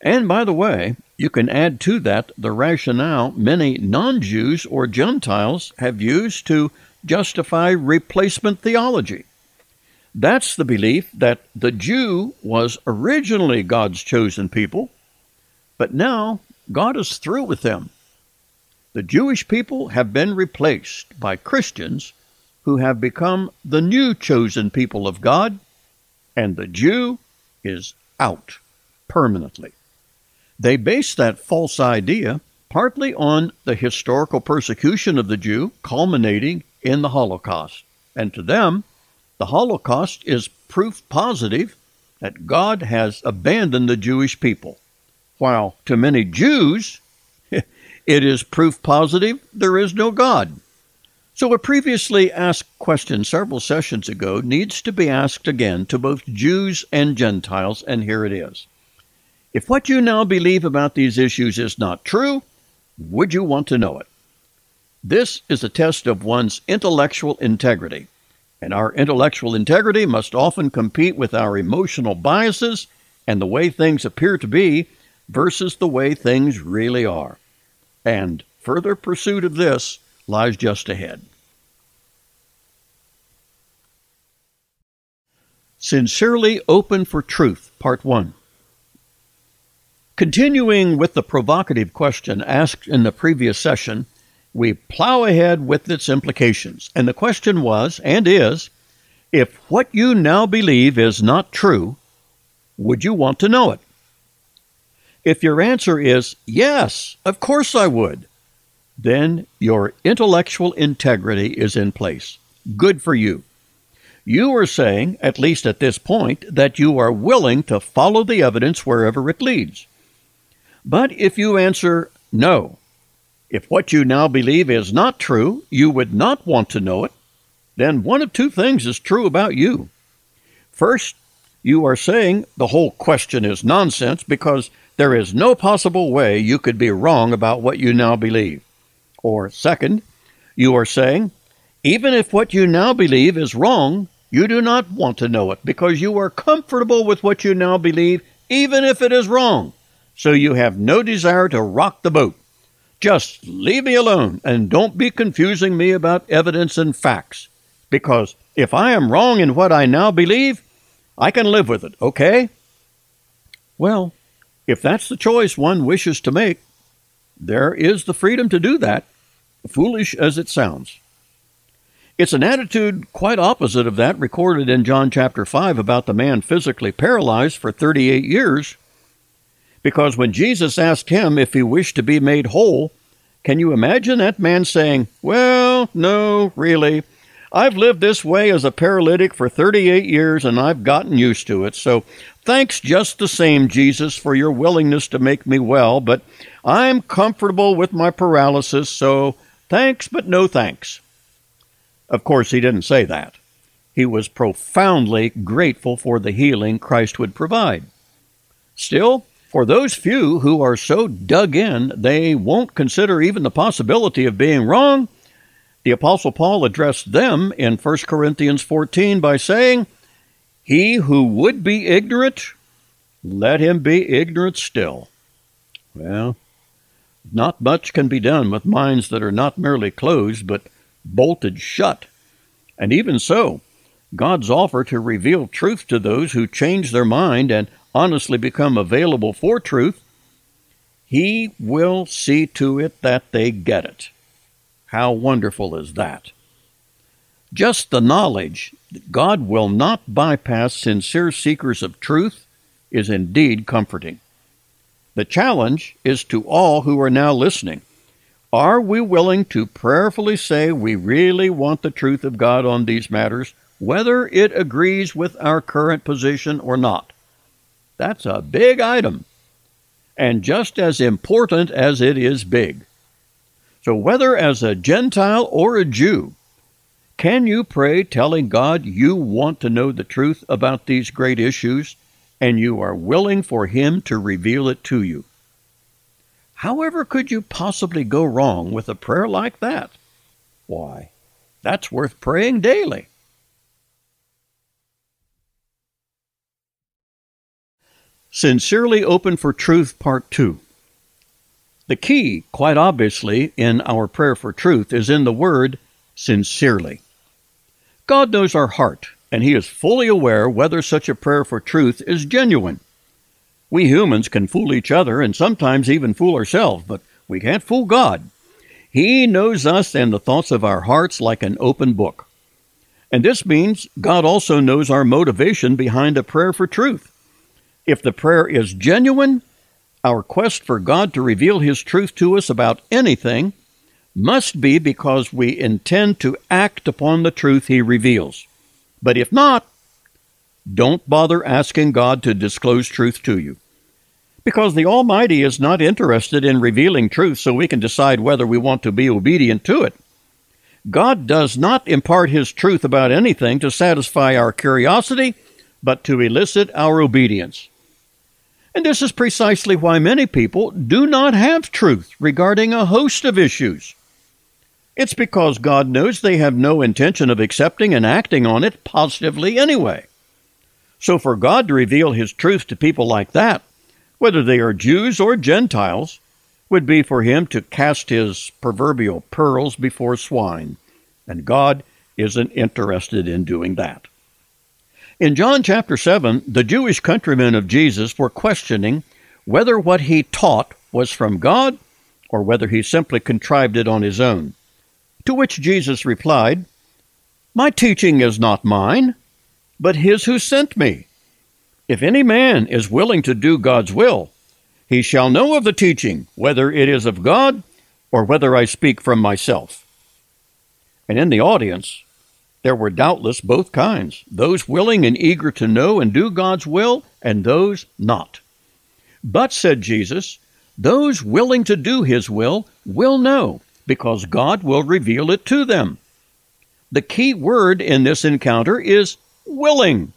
And by the way, you can add to that the rationale many non Jews or Gentiles have used to justify replacement theology. That's the belief that the Jew was originally God's chosen people, but now God is through with them. The Jewish people have been replaced by Christians who have become the new chosen people of God, and the Jew is out permanently. They base that false idea partly on the historical persecution of the Jew culminating in the Holocaust. And to them, the Holocaust is proof positive that God has abandoned the Jewish people. While to many Jews, it is proof positive there is no God. So, a previously asked question several sessions ago needs to be asked again to both Jews and Gentiles, and here it is. If what you now believe about these issues is not true, would you want to know it? This is a test of one's intellectual integrity, and our intellectual integrity must often compete with our emotional biases and the way things appear to be versus the way things really are. And further pursuit of this lies just ahead. Sincerely Open for Truth, Part 1. Continuing with the provocative question asked in the previous session, we plow ahead with its implications. And the question was, and is, If what you now believe is not true, would you want to know it? If your answer is yes, of course I would, then your intellectual integrity is in place. Good for you. You are saying, at least at this point, that you are willing to follow the evidence wherever it leads. But if you answer no, if what you now believe is not true, you would not want to know it, then one of two things is true about you. First, you are saying the whole question is nonsense because there is no possible way you could be wrong about what you now believe. Or, second, you are saying, even if what you now believe is wrong, you do not want to know it because you are comfortable with what you now believe, even if it is wrong. So you have no desire to rock the boat. Just leave me alone and don't be confusing me about evidence and facts. Because if I am wrong in what I now believe, I can live with it, okay? Well, if that's the choice one wishes to make, there is the freedom to do that, foolish as it sounds. It's an attitude quite opposite of that recorded in John chapter 5 about the man physically paralyzed for 38 years. Because when Jesus asked him if he wished to be made whole, can you imagine that man saying, Well, no, really. I've lived this way as a paralytic for 38 years and I've gotten used to it. So thanks just the same, Jesus, for your willingness to make me well, but I'm comfortable with my paralysis, so thanks, but no thanks. Of course, he didn't say that. He was profoundly grateful for the healing Christ would provide. Still, for those few who are so dug in they won't consider even the possibility of being wrong, the Apostle Paul addressed them in 1 Corinthians 14 by saying, He who would be ignorant, let him be ignorant still. Well, not much can be done with minds that are not merely closed, but bolted shut. And even so, God's offer to reveal truth to those who change their mind and honestly become available for truth, He will see to it that they get it. How wonderful is that? Just the knowledge that God will not bypass sincere seekers of truth is indeed comforting. The challenge is to all who are now listening. Are we willing to prayerfully say we really want the truth of God on these matters, whether it agrees with our current position or not? That's a big item, and just as important as it is big. So, whether as a Gentile or a Jew, can you pray telling God you want to know the truth about these great issues and you are willing for Him to reveal it to you. However, could you possibly go wrong with a prayer like that? Why, that's worth praying daily. Sincerely Open for Truth, Part 2. The key, quite obviously, in our prayer for truth is in the word sincerely. God knows our heart and he is fully aware whether such a prayer for truth is genuine. We humans can fool each other and sometimes even fool ourselves, but we can't fool God. He knows us and the thoughts of our hearts like an open book. And this means God also knows our motivation behind a prayer for truth. If the prayer is genuine, our quest for God to reveal His truth to us about anything must be because we intend to act upon the truth He reveals. But if not, don't bother asking God to disclose truth to you. Because the Almighty is not interested in revealing truth so we can decide whether we want to be obedient to it. God does not impart His truth about anything to satisfy our curiosity, but to elicit our obedience. And this is precisely why many people do not have truth regarding a host of issues. It's because God knows they have no intention of accepting and acting on it positively anyway. So, for God to reveal His truth to people like that, whether they are Jews or Gentiles, would be for Him to cast His proverbial pearls before swine. And God isn't interested in doing that. In John chapter 7, the Jewish countrymen of Jesus were questioning whether what he taught was from God or whether he simply contrived it on his own. To which Jesus replied, My teaching is not mine, but his who sent me. If any man is willing to do God's will, he shall know of the teaching, whether it is of God or whether I speak from myself. And in the audience, there were doubtless both kinds those willing and eager to know and do God's will, and those not. But, said Jesus, those willing to do his will will know, because God will reveal it to them. The key word in this encounter is willing.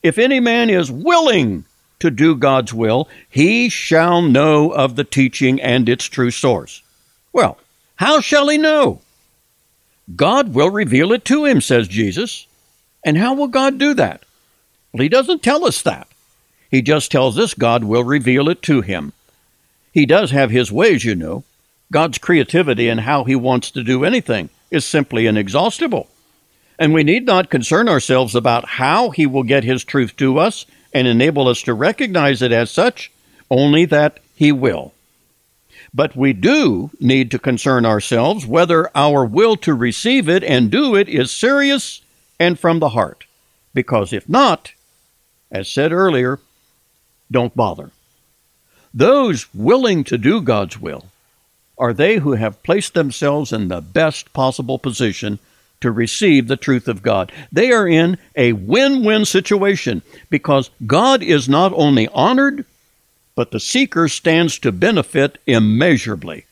If any man is willing to do God's will, he shall know of the teaching and its true source. Well, how shall he know? God will reveal it to him, says Jesus. And how will God do that? Well, he doesn't tell us that. He just tells us God will reveal it to him. He does have his ways, you know. God's creativity and how he wants to do anything is simply inexhaustible. And we need not concern ourselves about how he will get his truth to us and enable us to recognize it as such, only that he will. But we do need to concern ourselves whether our will to receive it and do it is serious and from the heart. Because if not, as said earlier, don't bother. Those willing to do God's will are they who have placed themselves in the best possible position to receive the truth of God. They are in a win win situation because God is not only honored, but the seeker stands to benefit immeasurably.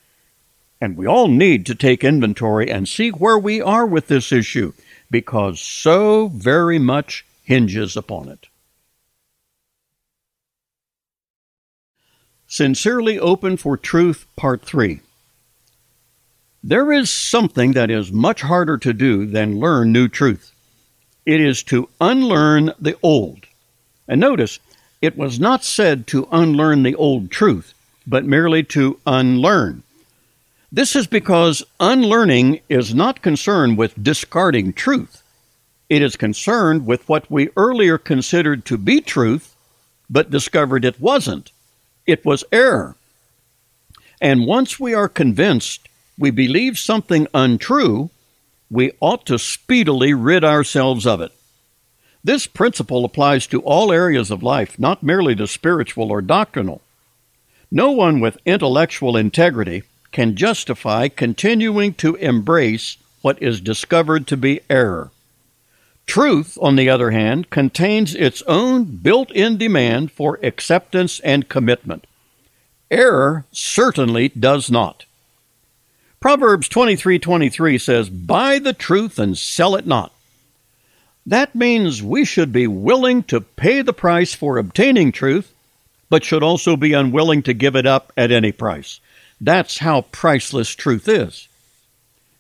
And we all need to take inventory and see where we are with this issue because so very much hinges upon it. Sincerely Open for Truth, Part 3. There is something that is much harder to do than learn new truth. It is to unlearn the old. And notice, it was not said to unlearn the old truth, but merely to unlearn. This is because unlearning is not concerned with discarding truth. It is concerned with what we earlier considered to be truth, but discovered it wasn't. It was error. And once we are convinced we believe something untrue, we ought to speedily rid ourselves of it. This principle applies to all areas of life, not merely to spiritual or doctrinal. No one with intellectual integrity can justify continuing to embrace what is discovered to be error. Truth, on the other hand, contains its own built in demand for acceptance and commitment. Error certainly does not. Proverbs 23:23 says, "Buy the truth and sell it not." That means we should be willing to pay the price for obtaining truth, but should also be unwilling to give it up at any price. That's how priceless truth is.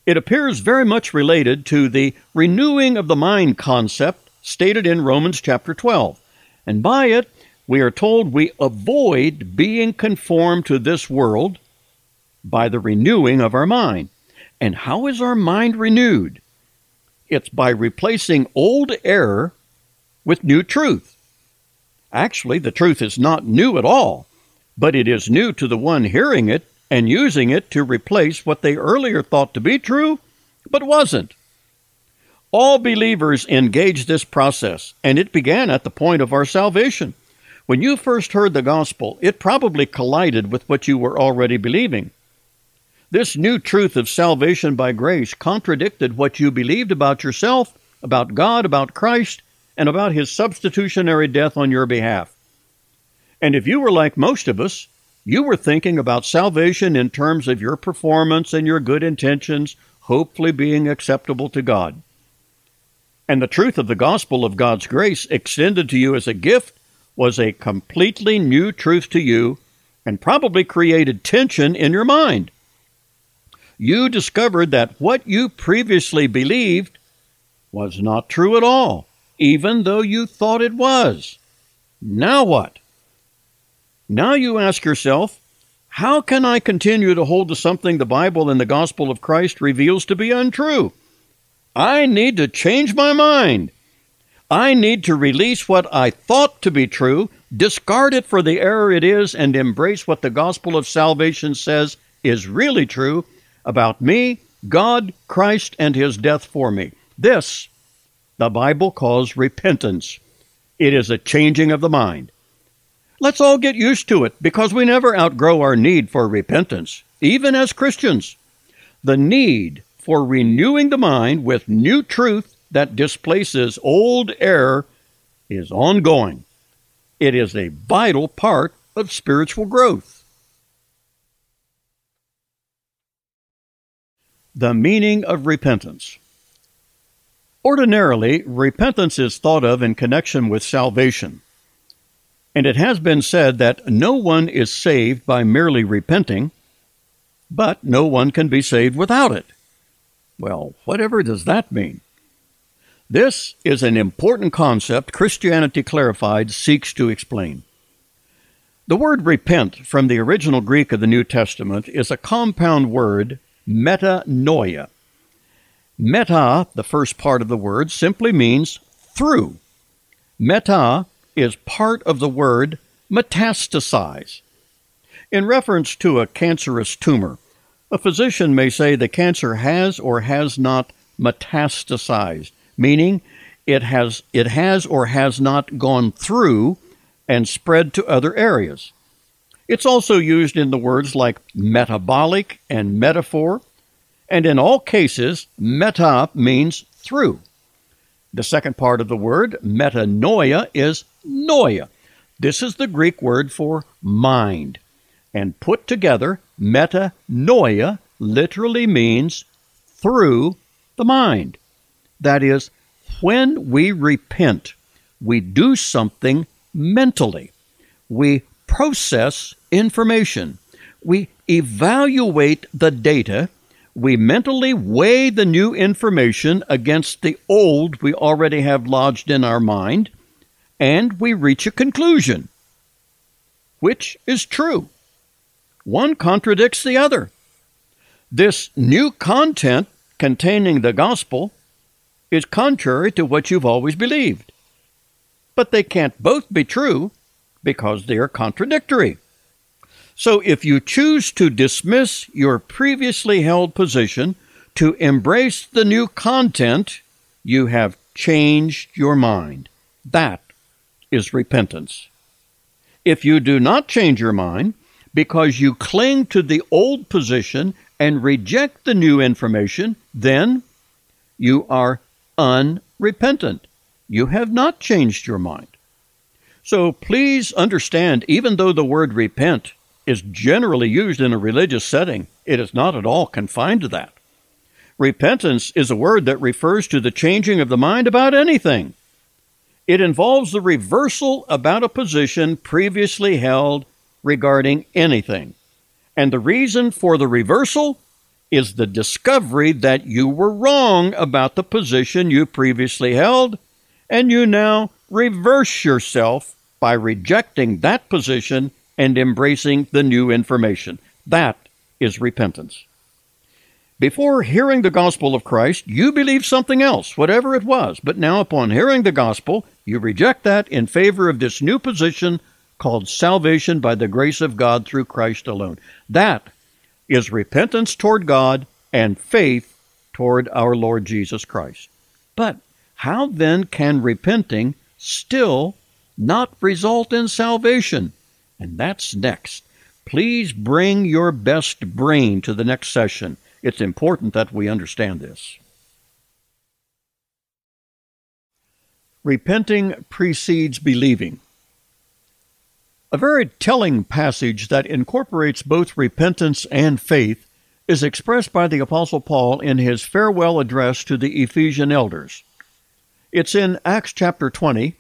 It appears very much related to the renewing of the mind concept stated in Romans chapter 12. And by it, we are told we avoid being conformed to this world by the renewing of our mind. And how is our mind renewed? It's by replacing old error with new truth. Actually, the truth is not new at all, but it is new to the one hearing it and using it to replace what they earlier thought to be true, but wasn't. All believers engage this process, and it began at the point of our salvation. When you first heard the gospel, it probably collided with what you were already believing. This new truth of salvation by grace contradicted what you believed about yourself, about God, about Christ, and about his substitutionary death on your behalf. And if you were like most of us, you were thinking about salvation in terms of your performance and your good intentions, hopefully being acceptable to God. And the truth of the gospel of God's grace extended to you as a gift was a completely new truth to you and probably created tension in your mind. You discovered that what you previously believed was not true at all, even though you thought it was. Now what? Now you ask yourself, how can I continue to hold to something the Bible and the gospel of Christ reveals to be untrue? I need to change my mind. I need to release what I thought to be true, discard it for the error it is, and embrace what the gospel of salvation says is really true about me, God, Christ, and his death for me. This the Bible calls repentance. It is a changing of the mind. Let's all get used to it because we never outgrow our need for repentance, even as Christians. The need for renewing the mind with new truth that displaces old error is ongoing. It is a vital part of spiritual growth. The meaning of repentance. Ordinarily, repentance is thought of in connection with salvation. And it has been said that no one is saved by merely repenting, but no one can be saved without it. Well, whatever does that mean? This is an important concept Christianity Clarified seeks to explain. The word repent from the original Greek of the New Testament is a compound word, metanoia. Meta, the first part of the word, simply means through. Meta is part of the word metastasize. In reference to a cancerous tumor, a physician may say the cancer has or has not metastasized, meaning it has, it has or has not gone through and spread to other areas. It's also used in the words like metabolic and metaphor, and in all cases, meta means through. The second part of the word, metanoia, is noia. This is the Greek word for mind. And put together, metanoia literally means through the mind. That is, when we repent, we do something mentally. We process information. We evaluate the data. We mentally weigh the new information against the old we already have lodged in our mind and we reach a conclusion. Which is true? One contradicts the other. This new content containing the gospel is contrary to what you've always believed. But they can't both be true because they are contradictory. So if you choose to dismiss your previously held position to embrace the new content, you have changed your mind. That is repentance. If you do not change your mind because you cling to the old position and reject the new information, then you are unrepentant. You have not changed your mind. So please understand, even though the word repent is generally used in a religious setting, it is not at all confined to that. Repentance is a word that refers to the changing of the mind about anything. It involves the reversal about a position previously held regarding anything. And the reason for the reversal is the discovery that you were wrong about the position you previously held, and you now reverse yourself by rejecting that position and embracing the new information. That is repentance. Before hearing the gospel of Christ, you believed something else, whatever it was, but now upon hearing the gospel, you reject that in favor of this new position called salvation by the grace of God through Christ alone. That is repentance toward God and faith toward our Lord Jesus Christ. But how then can repenting still not result in salvation? And that's next. Please bring your best brain to the next session. It's important that we understand this. Repenting precedes believing. A very telling passage that incorporates both repentance and faith is expressed by the Apostle Paul in his farewell address to the Ephesian elders. It's in Acts chapter 20,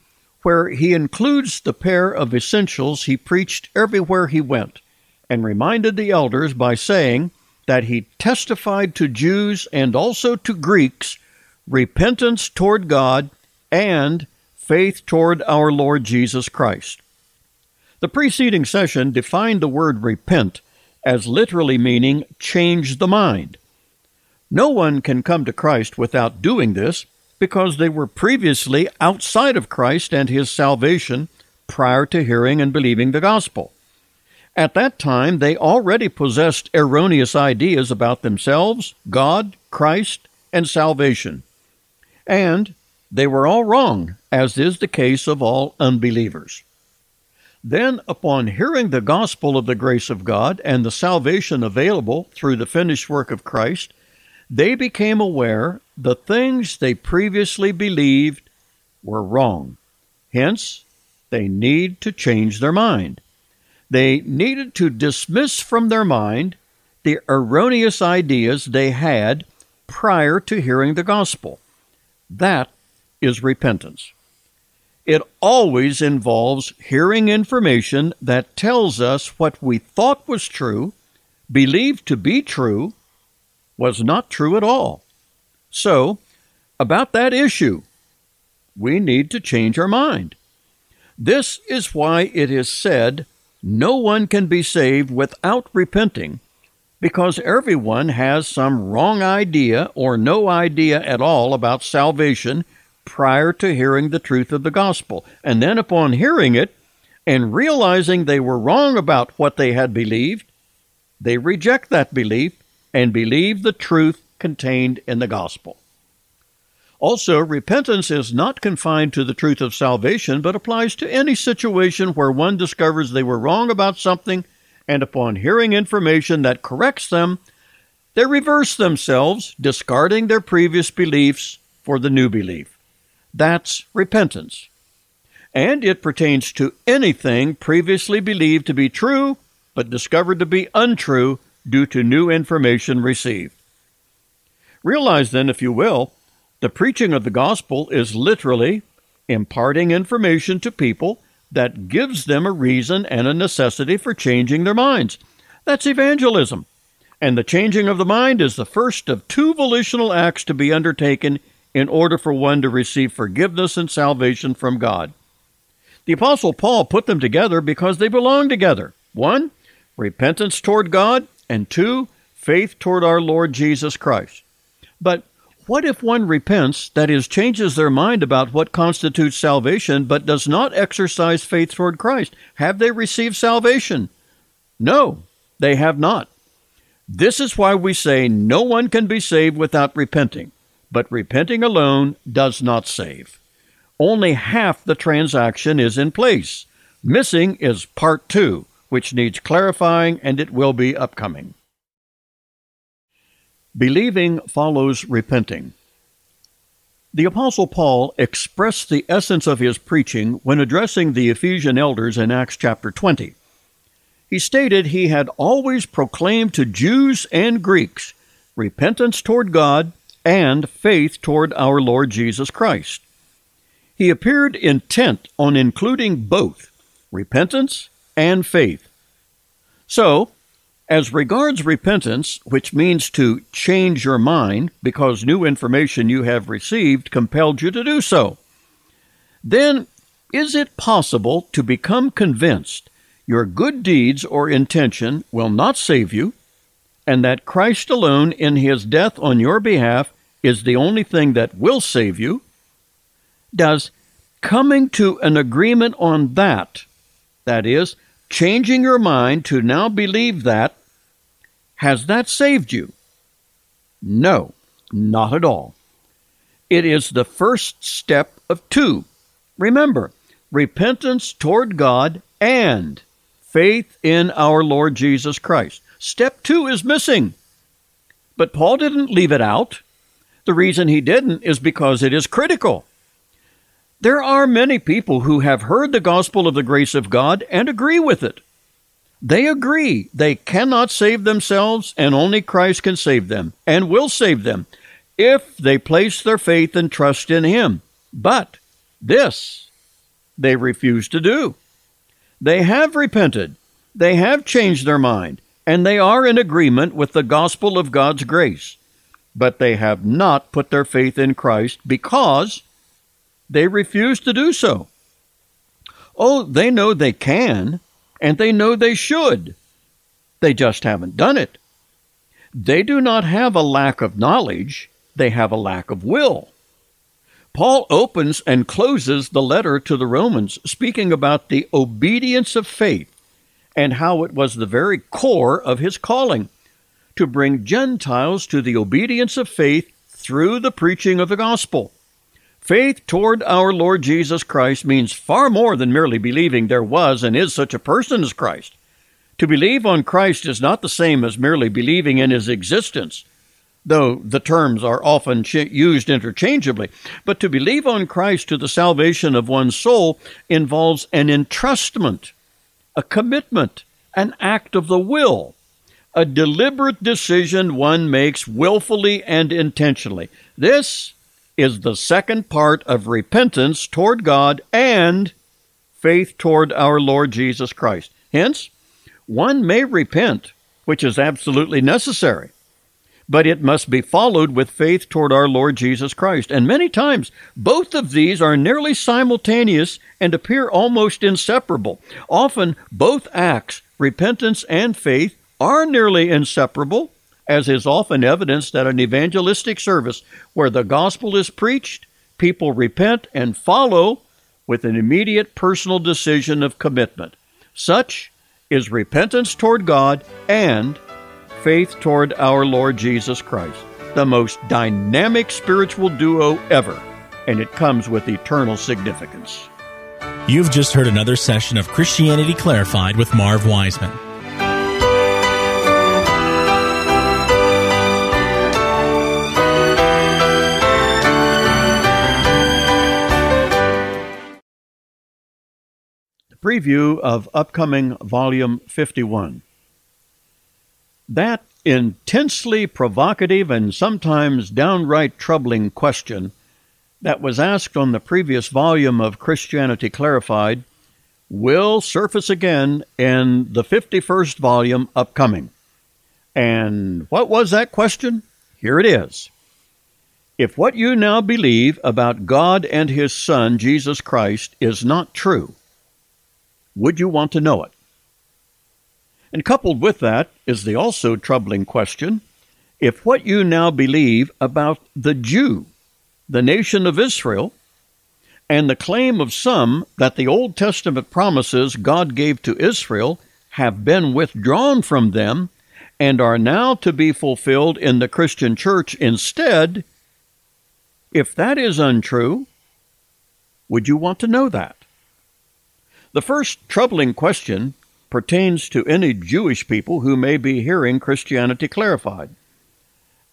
where he includes the pair of essentials he preached everywhere he went, and reminded the elders by saying, that he testified to Jews and also to Greeks repentance toward God and faith toward our Lord Jesus Christ. The preceding session defined the word repent as literally meaning change the mind. No one can come to Christ without doing this because they were previously outside of Christ and his salvation prior to hearing and believing the gospel. At that time, they already possessed erroneous ideas about themselves, God, Christ, and salvation. And they were all wrong, as is the case of all unbelievers. Then, upon hearing the gospel of the grace of God and the salvation available through the finished work of Christ, they became aware the things they previously believed were wrong. Hence, they need to change their mind. They needed to dismiss from their mind the erroneous ideas they had prior to hearing the gospel. That is repentance. It always involves hearing information that tells us what we thought was true, believed to be true, was not true at all. So, about that issue, we need to change our mind. This is why it is said, No one can be saved without repenting, because everyone has some wrong idea or no idea at all about salvation prior to hearing the truth of the gospel. And then, upon hearing it and realizing they were wrong about what they had believed, they reject that belief and believe the truth contained in the gospel. Also, repentance is not confined to the truth of salvation, but applies to any situation where one discovers they were wrong about something, and upon hearing information that corrects them, they reverse themselves, discarding their previous beliefs for the new belief. That's repentance. And it pertains to anything previously believed to be true, but discovered to be untrue due to new information received. Realize then, if you will, the preaching of the gospel is literally imparting information to people that gives them a reason and a necessity for changing their minds. That's evangelism. And the changing of the mind is the first of two volitional acts to be undertaken in order for one to receive forgiveness and salvation from God. The Apostle Paul put them together because they belong together. One, repentance toward God, and two, faith toward our Lord Jesus Christ. But what if one repents, that is, changes their mind about what constitutes salvation, but does not exercise faith toward Christ? Have they received salvation? No, they have not. This is why we say no one can be saved without repenting, but repenting alone does not save. Only half the transaction is in place. Missing is part two, which needs clarifying, and it will be upcoming. Believing follows repenting. The Apostle Paul expressed the essence of his preaching when addressing the Ephesian elders in Acts chapter 20. He stated he had always proclaimed to Jews and Greeks repentance toward God and faith toward our Lord Jesus Christ. He appeared intent on including both repentance and faith. So, as regards repentance, which means to change your mind because new information you have received compelled you to do so, then is it possible to become convinced your good deeds or intention will not save you, and that Christ alone in his death on your behalf is the only thing that will save you? Does coming to an agreement on that, that is, changing your mind to now believe that, has that saved you? No, not at all. It is the first step of two. Remember, repentance toward God and faith in our Lord Jesus Christ. Step two is missing. But Paul didn't leave it out. The reason he didn't is because it is critical. There are many people who have heard the gospel of the grace of God and agree with it. They agree they cannot save themselves and only Christ can save them and will save them if they place their faith and trust in Him. But this they refuse to do. They have repented, they have changed their mind, and they are in agreement with the gospel of God's grace. But they have not put their faith in Christ because they refuse to do so. Oh, they know they can, and they know they should. They just haven't done it. They do not have a lack of knowledge, they have a lack of will. Paul opens and closes the letter to the Romans speaking about the obedience of faith and how it was the very core of his calling to bring Gentiles to the obedience of faith through the preaching of the gospel. Faith toward our Lord Jesus Christ means far more than merely believing there was and is such a person as Christ. To believe on Christ is not the same as merely believing in his existence, though the terms are often used interchangeably. But to believe on Christ to the salvation of one's soul involves an entrustment, a commitment, an act of the will, a deliberate decision one makes willfully and intentionally. This is the second part of repentance toward God and faith toward our Lord Jesus Christ. Hence, one may repent, which is absolutely necessary, but it must be followed with faith toward our Lord Jesus Christ. And many times, both of these are nearly simultaneous and appear almost inseparable. Often, both acts, repentance and faith, are nearly inseparable, as is often evidenced at an evangelistic service where the gospel is preached, people repent and follow with an immediate personal decision of commitment. Such is repentance toward God and faith toward our Lord Jesus Christ, the most dynamic spiritual duo ever, and it comes with eternal significance. You've just heard another session of Christianity Clarified with Marv Wiseman. Preview of upcoming Volume 51. That intensely provocative and sometimes downright troubling question that was asked on the previous volume of Christianity Clarified will surface again in the 51st volume upcoming. And what was that question? Here it is. If what you now believe about God and His Son, Jesus Christ, is not true, would you want to know it? And coupled with that is the also troubling question if what you now believe about the Jew, the nation of Israel, and the claim of some that the Old Testament promises God gave to Israel have been withdrawn from them and are now to be fulfilled in the Christian church instead, if that is untrue, would you want to know that? The first troubling question pertains to any Jewish people who may be hearing Christianity clarified.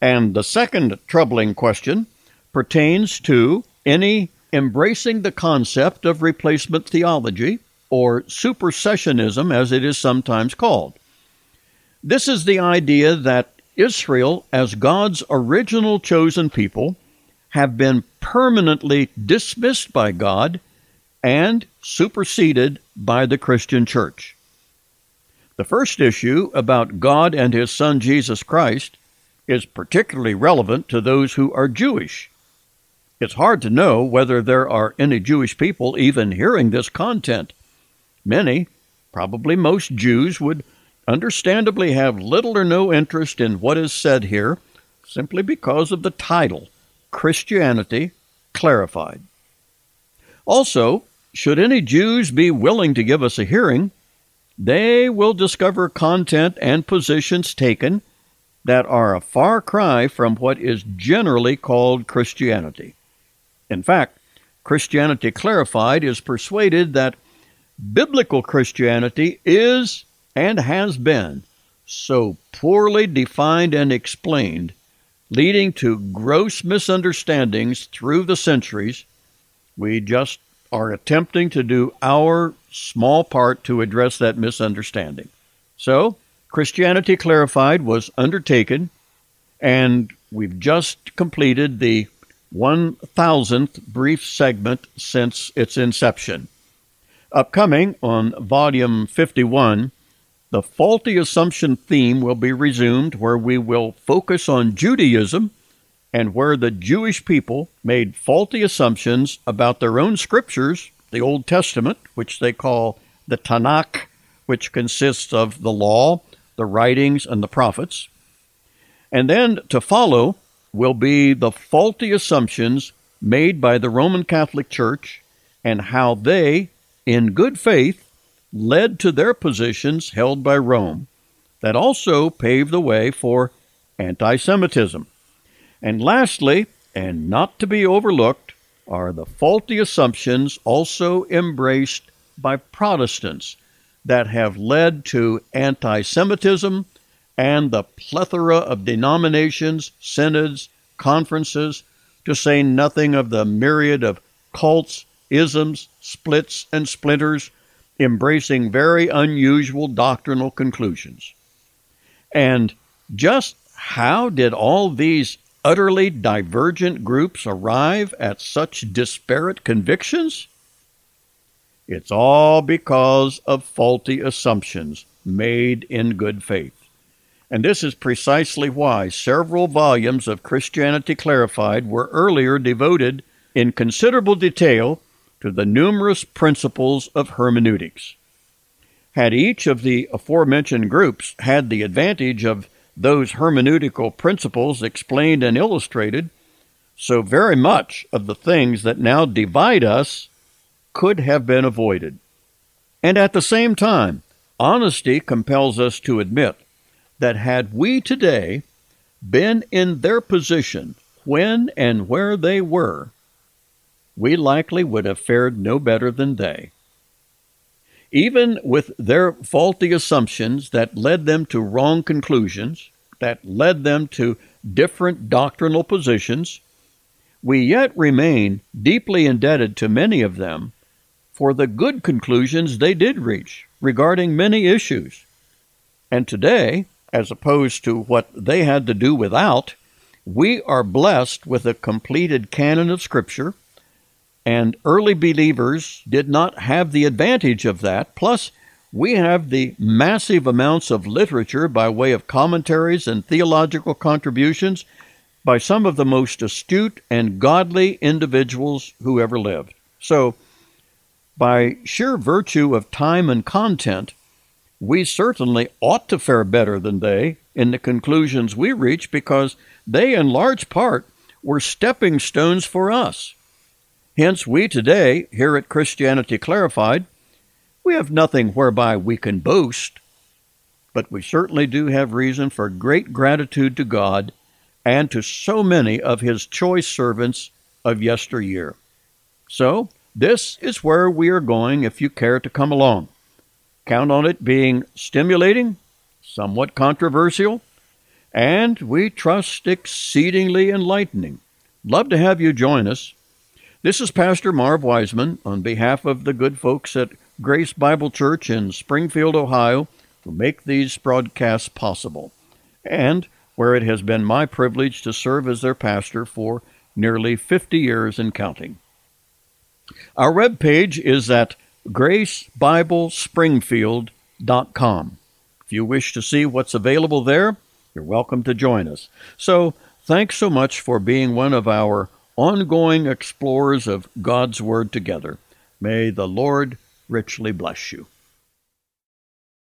And the second troubling question pertains to any embracing the concept of replacement theology, or supersessionism as it is sometimes called. This is the idea that Israel, as God's original chosen people, have been permanently dismissed by God and superseded by the Christian church. The first issue about God and His Son Jesus Christ is particularly relevant to those who are Jewish. It's hard to know whether there are any Jewish people even hearing this content. Many, probably most Jews, would understandably have little or no interest in what is said here simply because of the title Christianity Clarified. Also, should any Jews be willing to give us a hearing, they will discover content and positions taken that are a far cry from what is generally called Christianity. In fact, Christianity Clarified is persuaded that biblical Christianity is and has been so poorly defined and explained, leading to gross misunderstandings through the centuries, we just are attempting to do our small part to address that misunderstanding. So, Christianity Clarified was undertaken, and we've just completed the 1000th brief segment since its inception. Upcoming on Volume 51, the faulty assumption theme will be resumed, where we will focus on Judaism and where the Jewish people made faulty assumptions about their own scriptures, the Old Testament, which they call the Tanakh, which consists of the law, the writings, and the prophets. And then to follow will be the faulty assumptions made by the Roman Catholic Church and how they, in good faith, led to their positions held by Rome that also paved the way for anti Semitism. And lastly, and not to be overlooked, are the faulty assumptions also embraced by Protestants that have led to anti Semitism and the plethora of denominations, synods, conferences, to say nothing of the myriad of cults, isms, splits, and splinters embracing very unusual doctrinal conclusions. And just how did all these utterly divergent groups arrive at such disparate convictions? It's all because of faulty assumptions made in good faith. And this is precisely why several volumes of Christianity Clarified were earlier devoted in considerable detail to the numerous principles of hermeneutics. Had each of the aforementioned groups had the advantage of those hermeneutical principles explained and illustrated, so very much of the things that now divide us could have been avoided. And at the same time, honesty compels us to admit that had we today been in their position when and where they were, we likely would have fared no better than they. Even with their faulty assumptions that led them to wrong conclusions, that led them to different doctrinal positions, we yet remain deeply indebted to many of them for the good conclusions they did reach regarding many issues. And today, as opposed to what they had to do without, we are blessed with a completed canon of Scripture and early believers did not have the advantage of that. Plus, we have the massive amounts of literature by way of commentaries and theological contributions by some of the most astute and godly individuals who ever lived. So, by sheer virtue of time and content, we certainly ought to fare better than they in the conclusions we reach because they, in large part, were stepping stones for us. Hence, we today, here at Christianity Clarified, we have nothing whereby we can boast, but we certainly do have reason for great gratitude to God and to so many of His choice servants of yesteryear. So, this is where we are going if you care to come along. Count on it being stimulating, somewhat controversial, and we trust exceedingly enlightening. Love to have you join us. This is Pastor Marv Wiseman on behalf of the good folks at Grace Bible Church in Springfield, Ohio, who make these broadcasts possible, and where it has been my privilege to serve as their pastor for nearly 50 years and counting. Our web page is at gracebiblespringfield.com. If you wish to see what's available there, you're welcome to join us. So, thanks so much for being one of our ongoing explorers of God's Word together. May the Lord richly bless you.